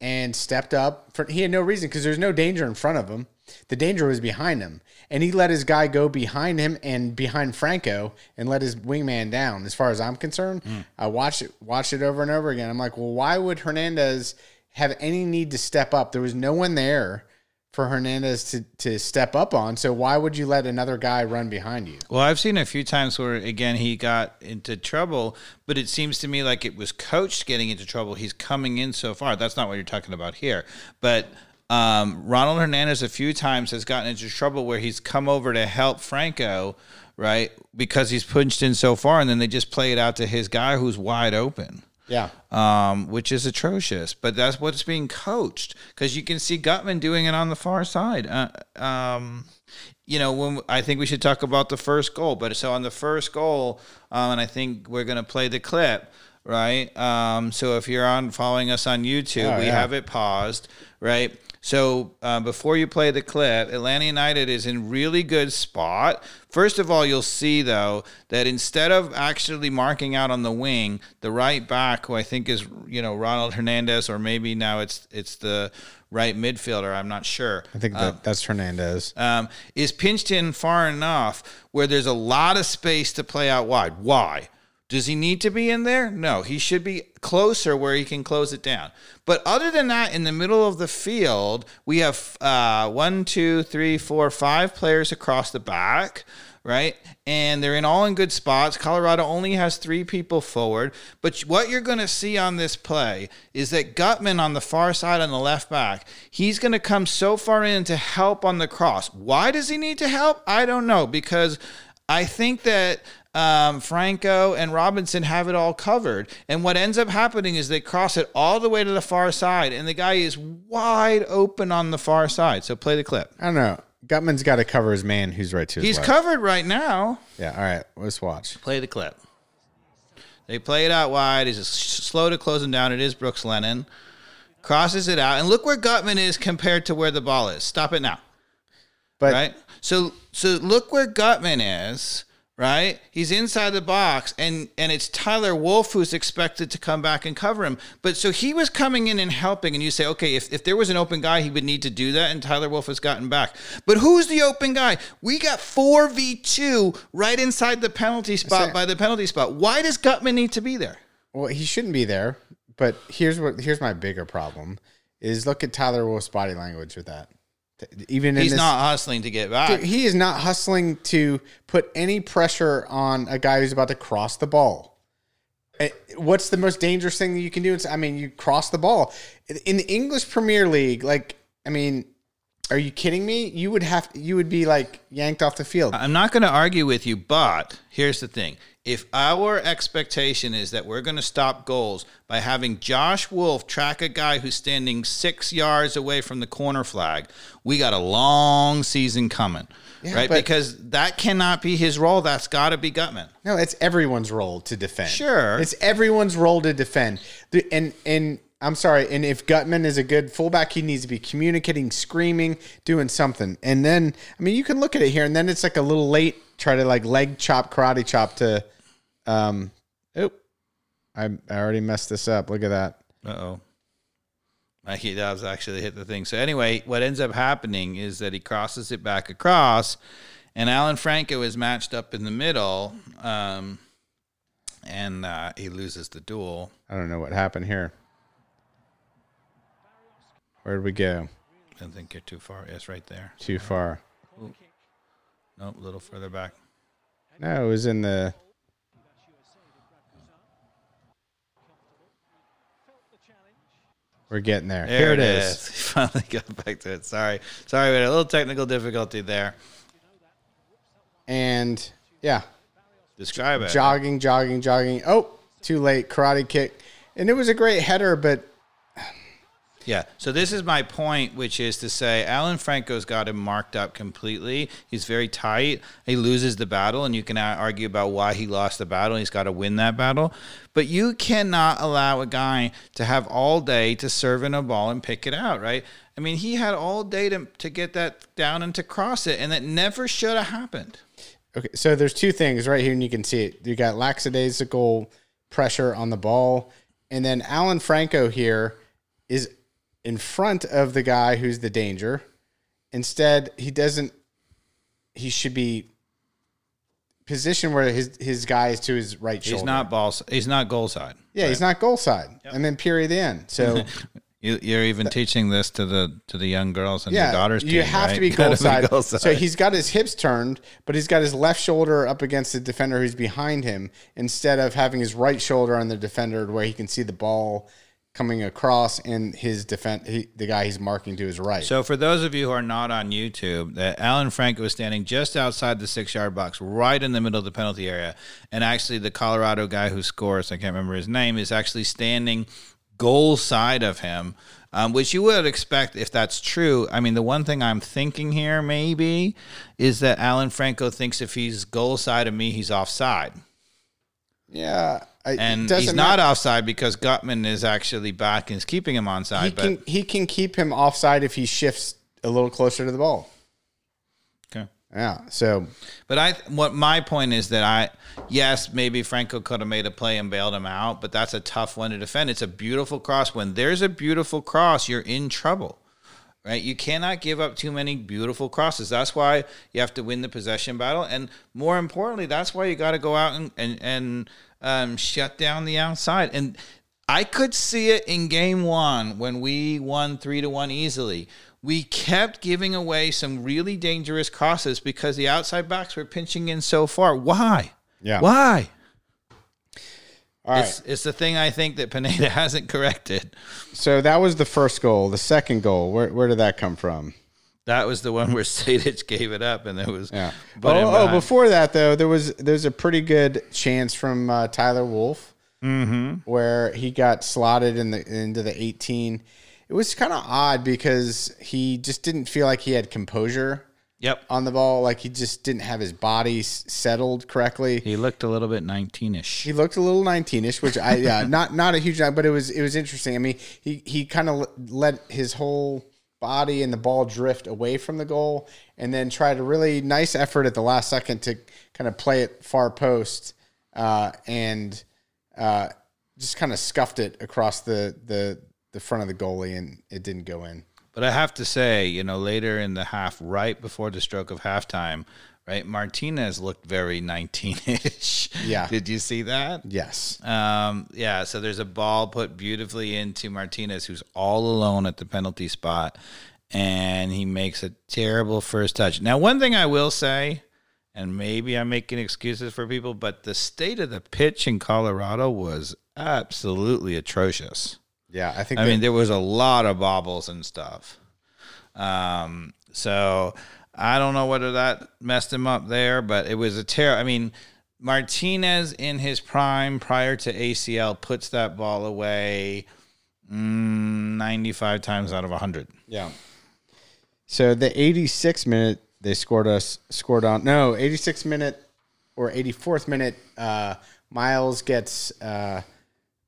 and stepped up. For, he had no reason because there's no danger in front of him. The danger was behind him, and he let his guy go behind him and behind Franco, and let his wingman down. As far as I'm concerned, mm. I watched it watched it over and over again. I'm like, well, why would Hernandez have any need to step up? There was no one there for Hernandez to, to step up on. So why would you let another guy run behind you? Well, I've seen a few times where again he got into trouble, but it seems to me like it was coached getting into trouble. He's coming in so far. That's not what you're talking about here, but. Um, Ronald Hernandez a few times has gotten into trouble where he's come over to help Franco, right? Because he's punched in so far, and then they just play it out to his guy who's wide open Yeah. um, which is atrocious. But that's what's being coached because you can see Gutman doing it on the far side. Uh, um, you know, when I think we should talk about the first goal. But so on the first goal, um, and I think we're going to play the clip. Right. Um, so if you're on following us on YouTube, Oh, we yeah. have it paused. Right. So uh, before you play the clip, Atlanta United is in really good spot. First of all, you'll see though that instead of actually marking out on the wing, the right back, who I think is you know Ronald Hernandez, or maybe now it's it's the right midfielder. I'm not sure. I think that, that's Hernandez. Um, is pinched in far enough where there's a lot of space to play out wide. Why? Does he need to be in there? No, he should be closer where he can close it down. But other than that, in the middle of the field, we have uh, one, two, three, four, five players across the back, right? And they're in all in good spots. Colorado only has three people forward. But what you're going to see on this play is that Gutman on the far side on the left back, he's going to come so far in to help on the cross. Why does he need to help? I don't know because I think that um, Franco and Robinson have it all covered. And what ends up happening is they cross it all the way to the far side, and the guy is wide open on the far side. So play the clip. I don't know. Gutman's got to cover his man who's right to his He's left. covered right now. yeah. All right. Let's watch. Play the clip. They play it out wide. He's just slow to close him down. It is Brooks Lennon. Crosses it out. And look where Gutman is compared to where the ball is. Stop it now. But right? So so look where Gutman is, right? He's inside the box and and it's Tyler Wolff who's expected to come back and cover him. But so he was coming in and helping and you say, "Okay, if if there was an open guy, he would need to do that and Tyler Wolff has gotten back." But who's the open guy? We got 4v2 right inside the penalty spot by the penalty spot. Why does Gutman need to be there? well, he shouldn't be there. But here's what here's my bigger problem is look at Tyler Wolff's body language with that. Even in He's this, not hustling to get back. Dude, he is not hustling to put any pressure on a guy who's about to cross the ball. Eh, What's the most dangerous thing that you can do? It's, I mean, you cross the ball in the English Premier League. Like, I mean, are you kidding me? You would have, you would be like yanked off the field. I'm not going to argue with you, but here's the thing. If our expectation is that we're going to stop goals by having Josh Wolff track a guy who's standing six yards away from the corner flag, we got a long season coming, right? Because that cannot be his role. That's got to be Gutman. No, it's everyone's role to defend. Sure. it's everyone's role to defend. And and I'm sorry. And if Gutman is a good fullback, he needs to be communicating, screaming, doing something. And then, I mean, you can look at it here, and then it's like a little late. Try to like leg chop, karate chop to. Um, oh, I I already messed this up. Look at that. Uh oh. He does actually hit the thing. So anyway, what ends up happening is that he crosses it back across, and Alan Franco is matched up in the middle, um, and uh, he loses the duel. I don't know what happened here. Where did we go? I don't think you're too far. Yes, right there. Too far. Nope, a little further back. No, it was in the. We're getting there. There Here it is. is. Finally got back to it. Sorry, sorry, we had a little technical difficulty there. And yeah, Describe it. jogging, jogging, jogging. Oh, too late. Karate kick. And it was a great header, but Yeah. So this is my point, which is to say, Alan Franco's got him marked up completely. He's very tight. He loses the battle, and you can argue about why he lost the battle. He's got to win that battle, but you cannot allow a guy to have all day to serve in a ball and pick it out, right? I mean, he had all day to to get that down and to cross it, and that never should have happened. okay. So there's two things right here, and you can see it. You got lackadaisical pressure on the ball, and then Alan Franco here is in front of the guy who's the danger. Instead, he doesn't. He should be positioned where his his guy is to his right shoulder. He's not ball. He's not goal side. Yeah, he's not goal side. And then period the end. So You, you're even teaching this to the to the young girls and your Yeah, daughters. you team, have right? to be goal side. goal So he's got his hips turned, but he's got his left shoulder up against the defender who's behind him, instead of having his right shoulder on the defender where he can see the ball coming across in his defense, he, the guy he's marking to his right. So for those of you who are not on YouTube, that Alan Franco was standing just outside the six yard box, right in the middle of the penalty area, and actually the Colorado guy who scores, I can't remember his name, is actually standing goal side of him. Um, which you would expect if that's true. I mean, the one thing I'm thinking here maybe is that Alan Franco thinks if he's goal side of me, he's offside. yeah, I, And he's not matter. offside because Gutman is actually back and is keeping him onside. He but can he can keep him offside if he shifts a little closer to the ball. okay. Yeah. So But I, what my point is that I, yes, maybe Franco could have made a play and bailed him out, but that's a tough one to defend. It's a beautiful cross. When there's a beautiful cross, you're in trouble, right? You cannot give up too many beautiful crosses. That's why you have to win the possession battle, and more importantly, that's why you got to go out and and and um, shut down the outside. And I could see it in game one when we won three to one easily. We kept giving away some really dangerous crosses because the outside backs were pinching in so far. Why? Yeah. Why? all right. It's, it's the thing I think that Pineda hasn't corrected. So that was the first goal. The second goal, where where did that come from? That was the one where Sejdič gave it up, and there was Yeah. But oh, oh, before that though, there was there's a pretty good chance from uh, Tyler Wolff Mm-hmm. where he got slotted in the into the 18. It was kind of odd because he just didn't feel like he had composure Yep. on the ball. Like he just didn't have his body s- settled correctly. He looked a little bit 19ish. He looked a little 19ish, which I yeah, not not a huge but it was it was interesting. I mean, he he kind of let his whole body and the ball drift away from the goal, and then tried a really nice effort at the last second to kind of play it far post, uh, and uh, just kind of scuffed it across the the the front of the goalie, and it didn't go in. But I have to say, you know, later in the half, right before the stroke of halftime, right, Martinez looked very 19ish. Yeah. Did you see that? Yes. Um, yeah, so there's a ball put beautifully into Martinez, who's all alone at the penalty spot, and he makes a terrible first touch. Now, one thing I will say, and maybe I'm making excuses for people, but the state of the pitch in Colorado was absolutely atrocious. Yeah, I think. I that- mean, there was a lot of bobbles and stuff. Um, so I don't know whether that messed him up there, but it was a tear. I mean, Martinez in his prime prior to ACL puts that ball away mm, 95 times out of 100. Yeah. So the 86 minute they scored us scored on no 86 minute or 84th minute uh, Miles gets uh,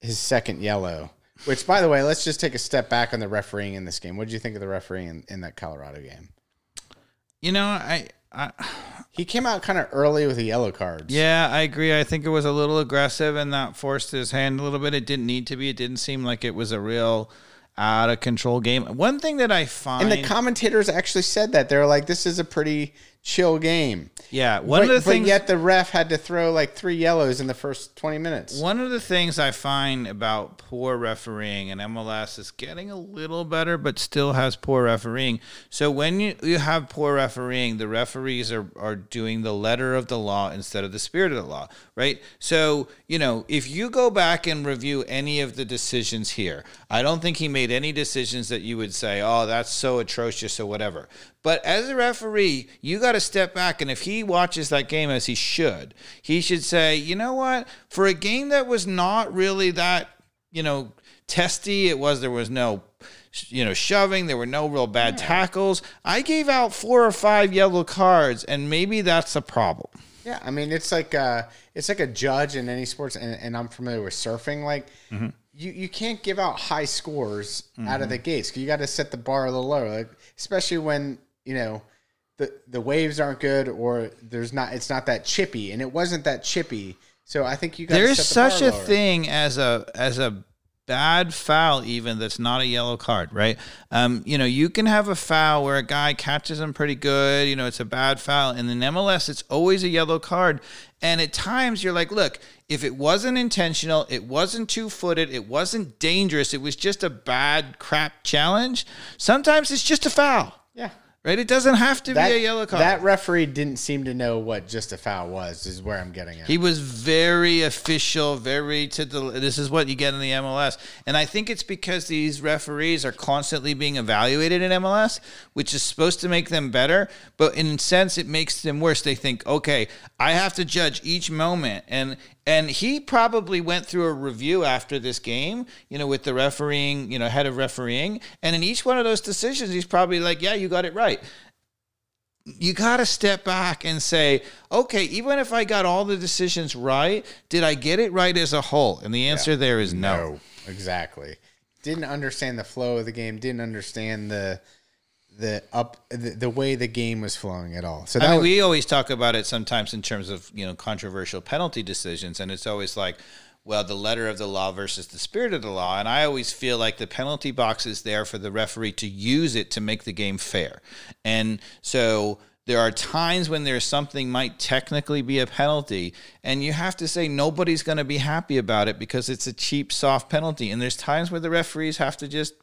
his second yellow. Which, by the way, let's just take a step back on the refereeing in this game. What did you think of the refereeing in, in that Colorado game? You know, I, I He came out kind of early with the yellow cards. yeah, I agree. I think it was a little aggressive and that forced his hand a little bit. It didn't need to be. It didn't seem like it was a real out of control game. One thing that I find And the commentators actually said that they were like, "This is a pretty chill game." yeah, one but, of the but things yet the ref had to throw like three yellows in the first 20 minutes. One of the things I find about poor refereeing, and MLS is getting a little better, but still has poor refereeing. So when you, you have poor refereeing, the referees are, are doing the letter of the law instead of the spirit of the law, right? So, you know, if you go back and review any of the decisions here, I don't think he made any decisions that you would say, oh, that's so atrocious or whatever. But as a referee, you got to step back. And if he watches that game as he should, he should say, you know what? For a game that was not really that, you know, testy, it was, there was no, you know, shoving, there were no real bad tackles. I gave out four or five yellow cards, and maybe that's a problem. Yeah, I mean it's like uh it's like a judge in any sports, and, and I'm familiar with surfing. Like Mm-hmm. you you can't give out high scores out of the gates. You got to set the bar a little lower, like especially when you know the the waves aren't good or there's not it's not that chippy, and it wasn't that chippy. So I think you got There's the such a lower. thing as a as a bad foul even that's not a yellow card, right? Um, you know, you can have a foul where a guy catches him pretty good, you know, it's a bad foul. And in MLS, it's always a yellow card. And at times you're like, look, if it wasn't intentional, it wasn't two footed, it wasn't dangerous, it was just a bad crap challenge, sometimes it's just a foul. Yeah. Right? It doesn't have to That, be a yellow card. that referee didn't seem to know what just a foul was, is where I'm getting at. He was very official, very to the. This is what you get in the MLS, and I think it's because these referees are constantly being evaluated in MLS, which is supposed to make them better, but in a sense, it makes them worse. They think, okay, I have to judge each moment, and and he probably went through a review after this game, you know, with the refereeing, you know, head of refereeing, and in each one of those decisions, he's probably like, yeah, you got it right you got to step back and say, okay, even if I got all the decisions right, did I get it right as a whole? And the answer there is no. No, exactly. Didn't understand the flow of the game. Didn't understand the the up the, the way the game was flowing at all. So that I mean, was, we always talk about it sometimes in terms of you know controversial penalty decisions, and it's always like, well, the letter of the law versus the spirit of the law. And I always feel like the penalty box is there for the referee to use it to make the game fair. And so there are times when there's something might technically be a penalty, and you have to say nobody's going to be happy about it because it's a cheap, soft penalty. And there's times where the referees have to just,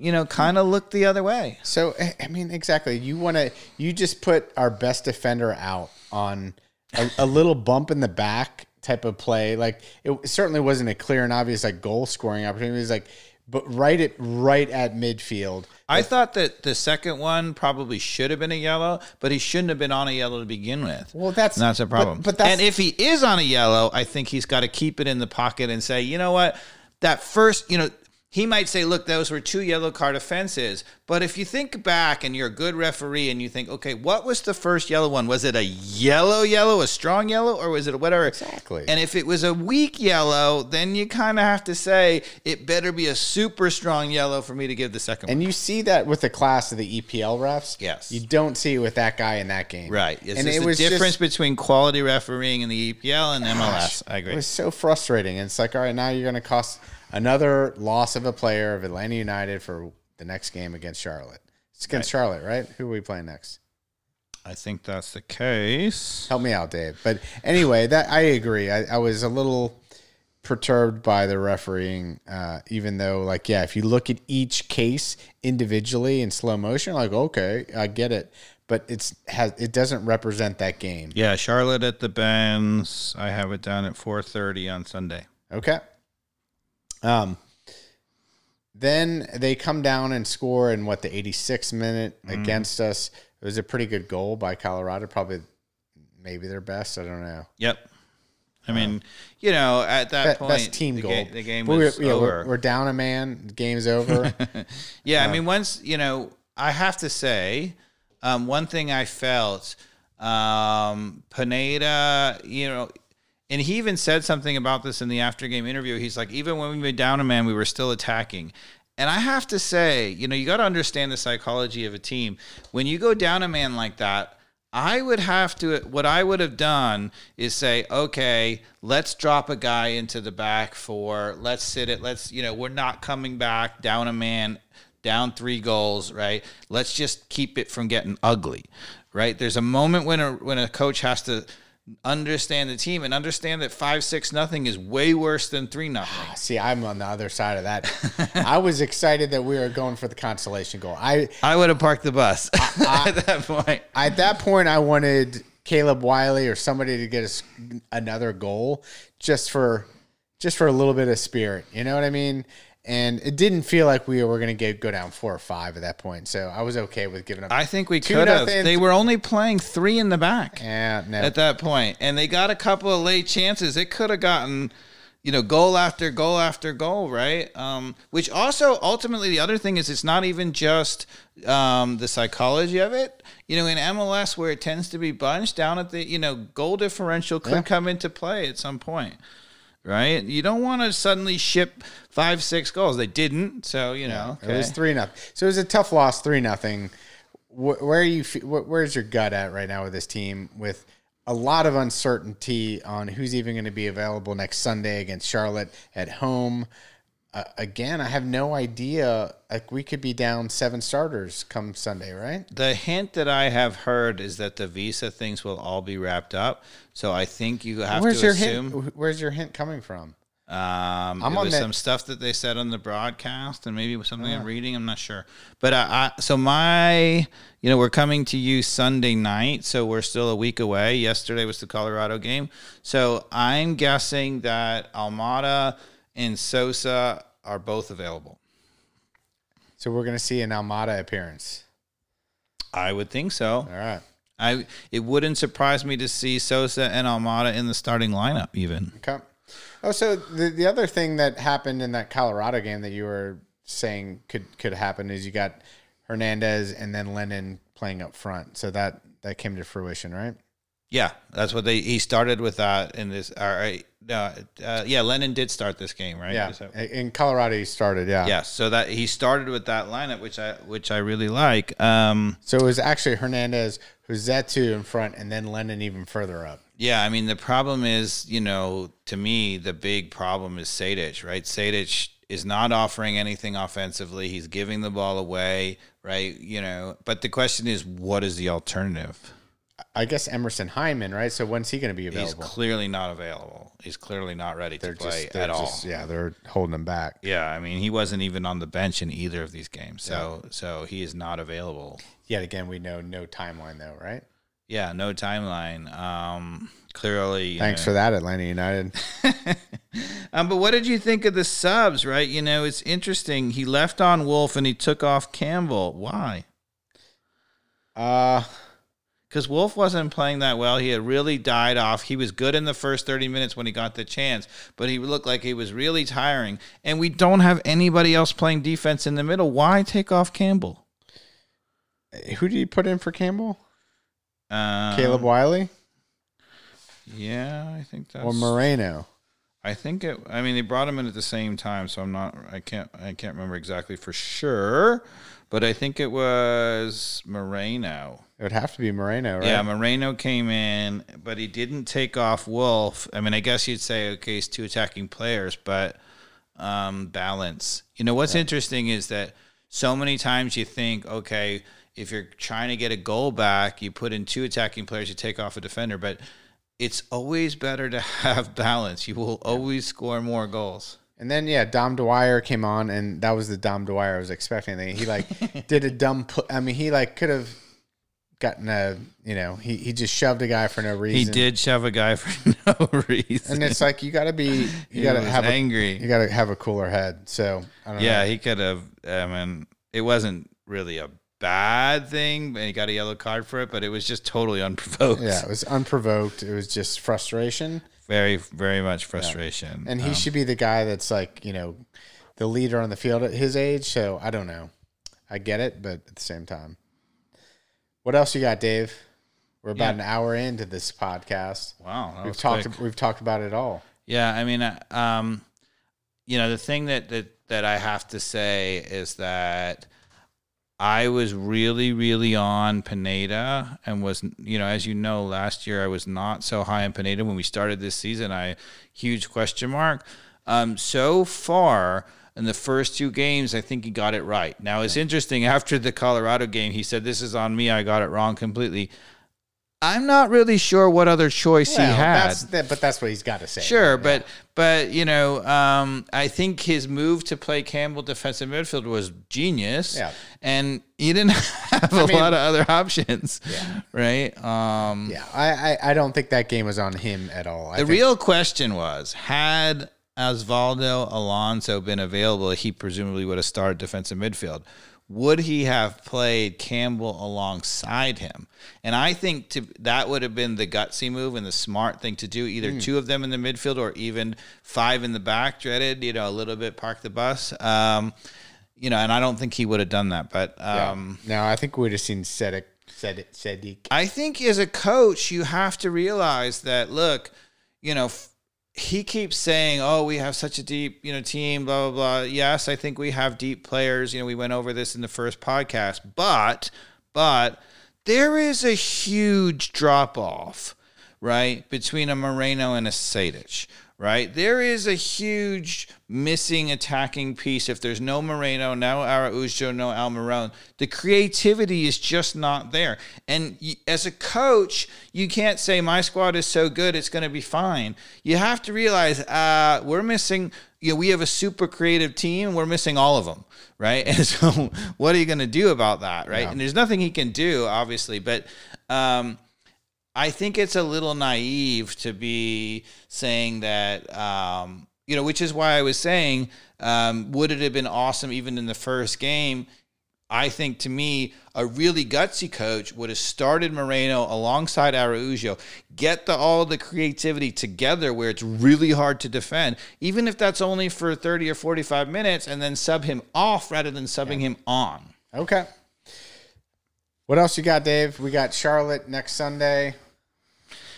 you know, kind of look the other way. so I- I mean, exactly. You want to you just put our best defender out on a, a little bump in the back type of play. Like it certainly wasn't a clear and obvious like goal scoring opportunity. It was like, but right at right at midfield. I thought that the second one probably should have been a yellow, but he shouldn't have been on a yellow to begin with. Well, that's And that's a but- problem. but that's- and if he is on a yellow, I think he's got to keep it in the pocket and say, you know what, that first, you know, he might say, look, those were two yellow card offenses. But if you think back and you're a good referee and you think, okay, what was the first yellow one? Was it a yellow yellow, a strong yellow, or was it a whatever? Exactly. And if it was a weak yellow, then you kind of have to say it better be a super strong yellow for me to give the second one. And you see that with the class of the EPL refs. Yes. You don't see it with that guy in that game. Right. It's and it the was difference just, between quality refereeing in the EPL and MLS. I agree. It was so frustrating. And it's like, all right, now you're going to cost another loss of a player of Atlanta United for the next game against Charlotte. It's against Charlotte, right? Who are we playing next? I think that's the case. Help me out, Dave. But anyway, that I agree. I, I was a little perturbed by the refereeing, uh, even though, like, yeah, if you look at each case individually in slow motion, like, okay, I get it, but it's has it doesn't represent that game. Yeah, Charlotte at the Benz. I have it down at 4:30 on Sunday. Okay. Um. Then they come down and score in what the 86th minute against us. It was a pretty good goal by Colorado, probably maybe their best. I don't know. Yep. I mean, you know, at that Be- point, best team the goal. Game, the game was we're, yeah, over. we're, we're down a man. The game's over. Yeah, I mean, once you know, I have to say, um, one thing I felt, um, Pineda, you know, and he even said something about this in the after game interview. He's like, even when we made down a man, we were still attacking. And I have to say, you know, you got to understand the psychology of a team. When you go down a man like that, I would have to, what I would have done is say, okay, let's drop a guy into the back for, let's sit it, let's, you know, we're not coming back down a man, down three goals, right? Let's just keep it from getting ugly, right? There's a moment when a, when a coach has to understand the team and understand that five, six, nothing is way worse than three, nothing. Ah, see, I'm on the other side of that. I was excited that we were going for the consolation goal. I I would have parked the bus at that point. at that point, I wanted Caleb Wiley or somebody to get us another goal just for just for a little bit of spirit. You know what I mean? And it didn't feel like we were going to get go down four or five at that point. So I was okay with giving up. I think we could have. They were only playing three in the back yeah, no. at that point, and they got a couple of late chances. It could have gotten, you know, goal after goal after goal, right? Um, which also ultimately the other thing is it's not even just um, the psychology of it. You know, in MLS where it tends to be bunched down at the, you know, goal differential could Yeah. come into play at some point. Right, you don't want to suddenly ship five, six goals. They didn't, so you know. It was three nothing. So it was a tough loss, three nothing. Wh- Where are you? Where's your gut at right now with this team? With a lot of uncertainty on who's even going to be available next Sunday against Charlotte at home. Uh, again, I have no idea. Like we could be down seven starters come Sunday, right? The hint that I have heard is that the visa things will all be wrapped up. So I think you have Where's to your assume. hint? Where's your hint coming from? Um, I'm it on was that- some stuff that they said on the broadcast, and maybe it was something I'm reading. I'm not sure, but I, I, so my, you know, we're coming to you Sunday night, so we're still a week away. Yesterday was the Colorado game, so I'm guessing that Almada and Sosa are both available. So we're gonna see an Almada appearance. I would think so. All right. I it wouldn't surprise me to see Sosa and Almada in the starting lineup, even. Okay. Oh, so the the other thing that happened in that Colorado game that you were saying could could happen is you got Hernandez and then Lennon playing up front. So that that came to fruition, right? Yeah, that's what they. He started with that in this. All right, no, uh, yeah, Lennon did start this game, right? Yeah. That- In Colorado, he started. Yeah. yeah. So that he started with that lineup, which I which I really like. Um, So it was actually Hernandez, Rossetto in front, and then Lennon even further up. yeah, I mean the problem is, you know, to me the big problem is Sejdič, right? Sejdič is not offering anything offensively. He's giving the ball away, right? You know, but the question is, what is the alternative? I guess Emerson Hyndman, right? So when's he going to be available? He's clearly not available. He's clearly not ready to they're play just, at all. just, yeah, they're holding him back. Yeah, I mean, he wasn't even on the bench in either of these games, so so he is not available. Yet again, we know no timeline though, right? Yeah, no timeline. Um, clearly, Thanks know. for that, Atlanta United. Um, but what did you think of the subs? Right, you know, it's interesting. He left on Wolff and he took off Campbell. Why? Uh, Because Wolff wasn't playing that well. He had really died off. He was good in the first 30 minutes when he got the chance, but he looked like he was really tiring. And we don't have anybody else playing defense in the middle. Why take off Campbell? who did he put in for Campbell? Um, Caleb Wiley Yeah, I think that's. or Moreno? I think it. I mean, they brought him in at the same time, so I'm not. I can't. I can't remember exactly for sure, but I think it was Moreno. It would have to be Moreno, right? Yeah, Moreno came in, but he didn't take off Wolff. I mean, I guess you'd say okay, it's two attacking players, but um, balance. You know what's interesting is that so many times you think, okay, if you're trying to get a goal back, you put in two attacking players, you take off a defender, but it's always better to have balance. You will always score more goals. And then yeah, Dom Dwyer came on, and that was the Dom Dwyer I was expecting. He like did a dumb. Put, I mean, he like could have gotten a. You know, he he just shoved a guy for no reason. He did shove a guy for no reason. and it's like you got to be. You got to have a, angry. You got to have a cooler head. So I don't Yeah, know. he could have. I mean, it wasn't really a bad thing, and he got a yellow card for it, but it was just totally unprovoked. Yeah, it was unprovoked. It was just frustration, very, very much frustration. and he Um, should be the guy that's like you know, the leader on the field at his age. So I don't know. I get it, but at the same time, what else you got, Dave? We're about Yeah. an hour into this podcast. wow, We've talked. quick. We've talked about it all. Yeah, I mean, uh, um, you know, the thing that that that I have to say is that I was really, really on Pineda, and was you know, as you know, last year I was not so high on Pineda when we started this season. I huge question mark. Um, so far in the first two games, I think he got it right. Now it's interesting. After the Colorado game, he said, "This is on me. I got it wrong completely." I'm not really sure what other choice he had. that's that, but that's what he's got to say. Sure, but but you know, um, I think his move to play Campbell defensive midfield was genius. Yeah. and he didn't have a mean- lot of other options. Yeah. right. Um, Yeah, I, I I don't think that game was on him at all. I the think, real question was had Osvaldo Alonso been available, he presumably would have started defensive midfield. Would he have played Campbell alongside him? And I think to, that would have been the gutsy move and the smart thing to do. Either Hmm. two of them in the midfield or even five in the back. Dreaded, you know, a little bit park the bus. Um, you know, and I don't think he would have done that. But um, no, I think we'd have seen Sejdič, Sejdič, Sejdič. I think as a coach, you have to realize that look, you know, f- he keeps saying, "Oh, we have such a deep, you know, team, blah blah blah." Yes, I think we have deep players. You know, we went over this in the first podcast, but but there is a huge drop off, right, between a Moreno and a Sejdič, right? There is a huge missing attacking piece. If there's no Moreno, no Araujo, no Almiron, the creativity is just not there. And as a coach, you can't say my squad is so good it's going to be fine. You have to realize uh, we're missing. You know, we have a super creative team. We're missing all of them, right? And so, what are you going to do about that, right? Yeah. And there's nothing he can do, obviously, but. Um, I think it's a little naive to be saying that, um, you know, which is why I was saying, um, would it have been awesome even in the first game? I think to me, a really gutsy coach would have started Moreno alongside Araujo, get the, all the creativity together where it's really hard to defend, even if that's only for 30 or 45 minutes, and then sub him off rather than subbing him on. Okay. What else you got, Dave? We got Charlotte next Sunday.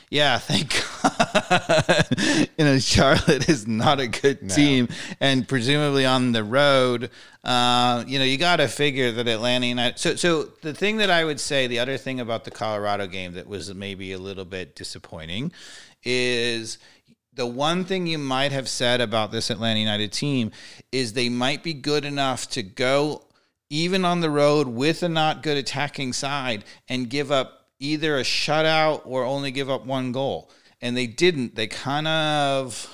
Yeah, thank God. you know, Charlotte is not a good team, and presumably on the road, uh, you know, you got to figure that Atlanta United. So, so the thing that I would say, the other thing about the Colorado game that was maybe a little bit disappointing, is the one thing you might have said about this Atlanta United team is they might be good enough to go even on the road with a not good attacking side and give up either a shutout or only give up one goal. And they didn't. They kind of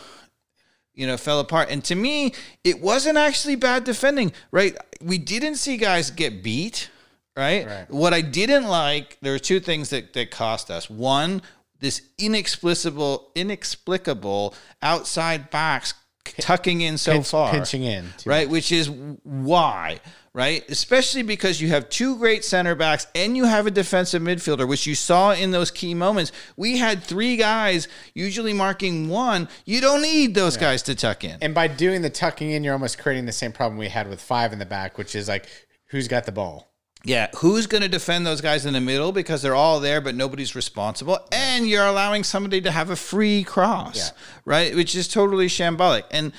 you know fell apart. And to me, it wasn't actually bad defending, right? We didn't see guys get beat, right? Right. What I didn't like, there were two things that that cost us. One, this inexplicable inexplicable outside box tucking in so Pinch- far pinching in, right which is why right especially because you have two great center backs and you have a defensive midfielder which you saw in those key moments we had three guys usually marking one you don't need those guys to tuck in And by doing the tucking in, you're almost creating the same problem we had with five in the back, which is like, who's got the ball? Yeah, who's going to defend those guys in the middle because they're all there, but nobody's responsible, and you're allowing somebody to have a free cross, Yeah. right? Which is totally shambolic. And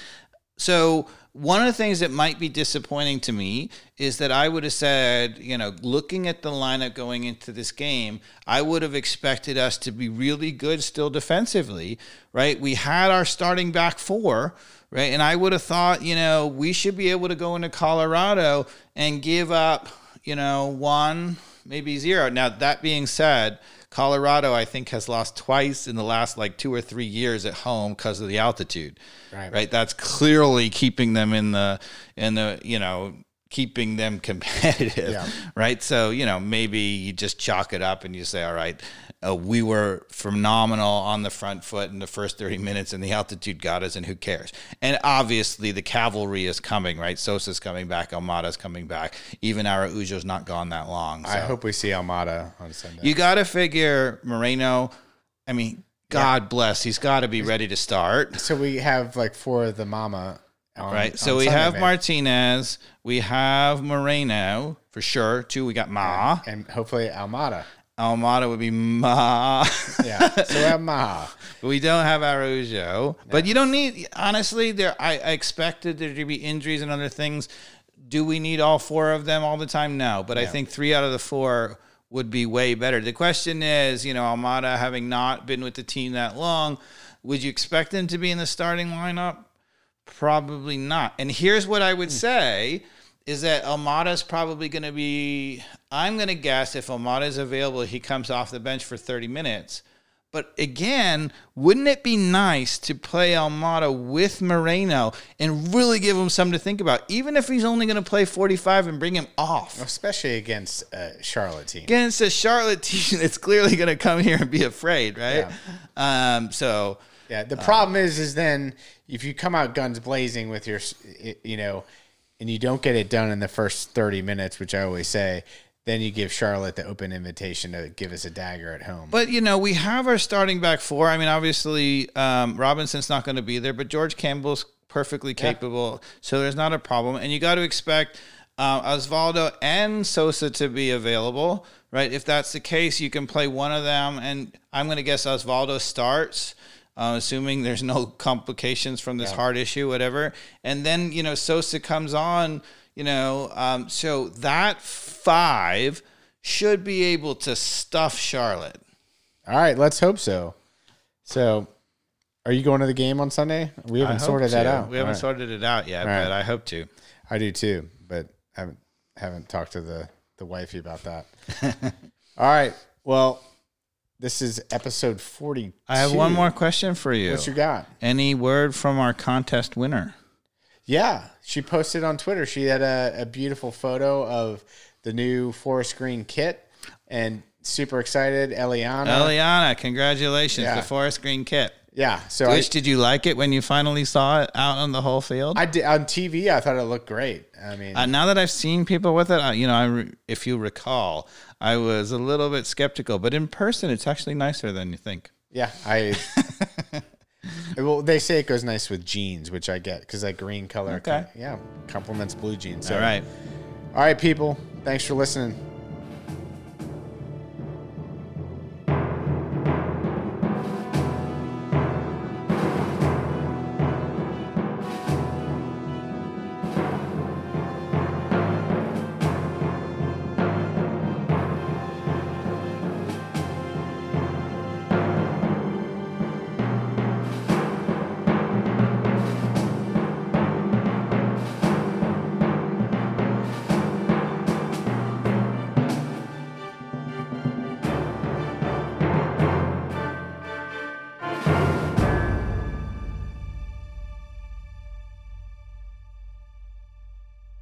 so, one of the things that might be disappointing to me is that I would have said, you know, looking at the lineup going into this game, I would have expected us to be really good still defensively, right? We had our starting back four, right? And I would have thought, you know, we should be able to go into Colorado and give up you know, one, maybe zero. Now, that being said, Colorado, I think, has lost twice in the last like two or three years at home because of the altitude. Right. Right. That's clearly keeping them in the in the you know keeping them competitive. Yeah. Right. So you know maybe you just chalk it up and you say, all right, uh, we were phenomenal on the front foot in the first 30 minutes and the altitude got us and who cares and obviously the cavalry is coming right sosa's coming back almada's coming back even araujo's not gone that long so. I hope we see Almada on Sunday. you got to figure moreno i mean god bless he's got to be ready to start so we have like four of the mama. On, right so we Sunday, have martinez we have moreno for sure two we got ma and hopefully Almada. Almada would be ma Yeah. so we have Maha. We don't have Araujo, but you don't need. Honestly, there. I, I expected there to be injuries and other things. Do we need all four of them all the time? No, but I think three out of the four would be way better. The question is, you know, Almada having not been with the team that long, would you expect him to be in the starting lineup? Probably not. And here's what I would hmm. say is that Almada's probably going to be. I'm going to guess if Almada is available, he comes off the bench for 30 minutes. But again, wouldn't it be nice to play Almada with Moreno and really give him something to think about, even if he's only going to play 45 and bring him off? especially against a Charlotte team. Against a Charlotte team that's clearly going to come here and be afraid, right? Um, so, Yeah, the problem is, is then if you come out guns blazing with your, you know, and you don't get it done in the first thirty minutes, which I always say, then you give Charlotte the open invitation to give us a dagger at home. But you know, we have our starting back four. I mean, obviously, um, Robinson's not going to be there, but George Campbell's perfectly capable, so there's not a problem. And you got to expect uh, Osvaldo and Sosa to be available, right? If that's the case, you can play one of them, and I'm going to guess Osvaldo starts. Uh, assuming there's no complications from this heart issue, whatever, and then you know Sosa comes on, you know, um, so that five should be able to stuff Charlotte. All right, let's hope so. So, Are you going to the game on Sunday? We haven't sorted that to. out. We haven't right. sorted it out yet, right. but I hope to. I do too, but haven't haven't talked to the the wifey about that. All right. Well, this is episode forty. I have one more question for you. What you got? Any word from our contest winner? Yeah, she posted on Twitter. She had a, a beautiful photo of the new forest green kit, and super excited. Eliana. Eliana, congratulations. Yeah. The forest green kit. Yeah. So I, Which did you like it when you finally saw it out on the whole field? I did on TV. I thought it looked great. I mean, Uh, now that I've seen people with it, you know, I re- if you recall, I was a little bit skeptical, but in person, it's actually nicer than you think. yeah, I. well, they say it goes nice with jeans, which I get because that green color. Okay. yeah, complements blue jeans. So, All right. All right, people. Thanks for listening.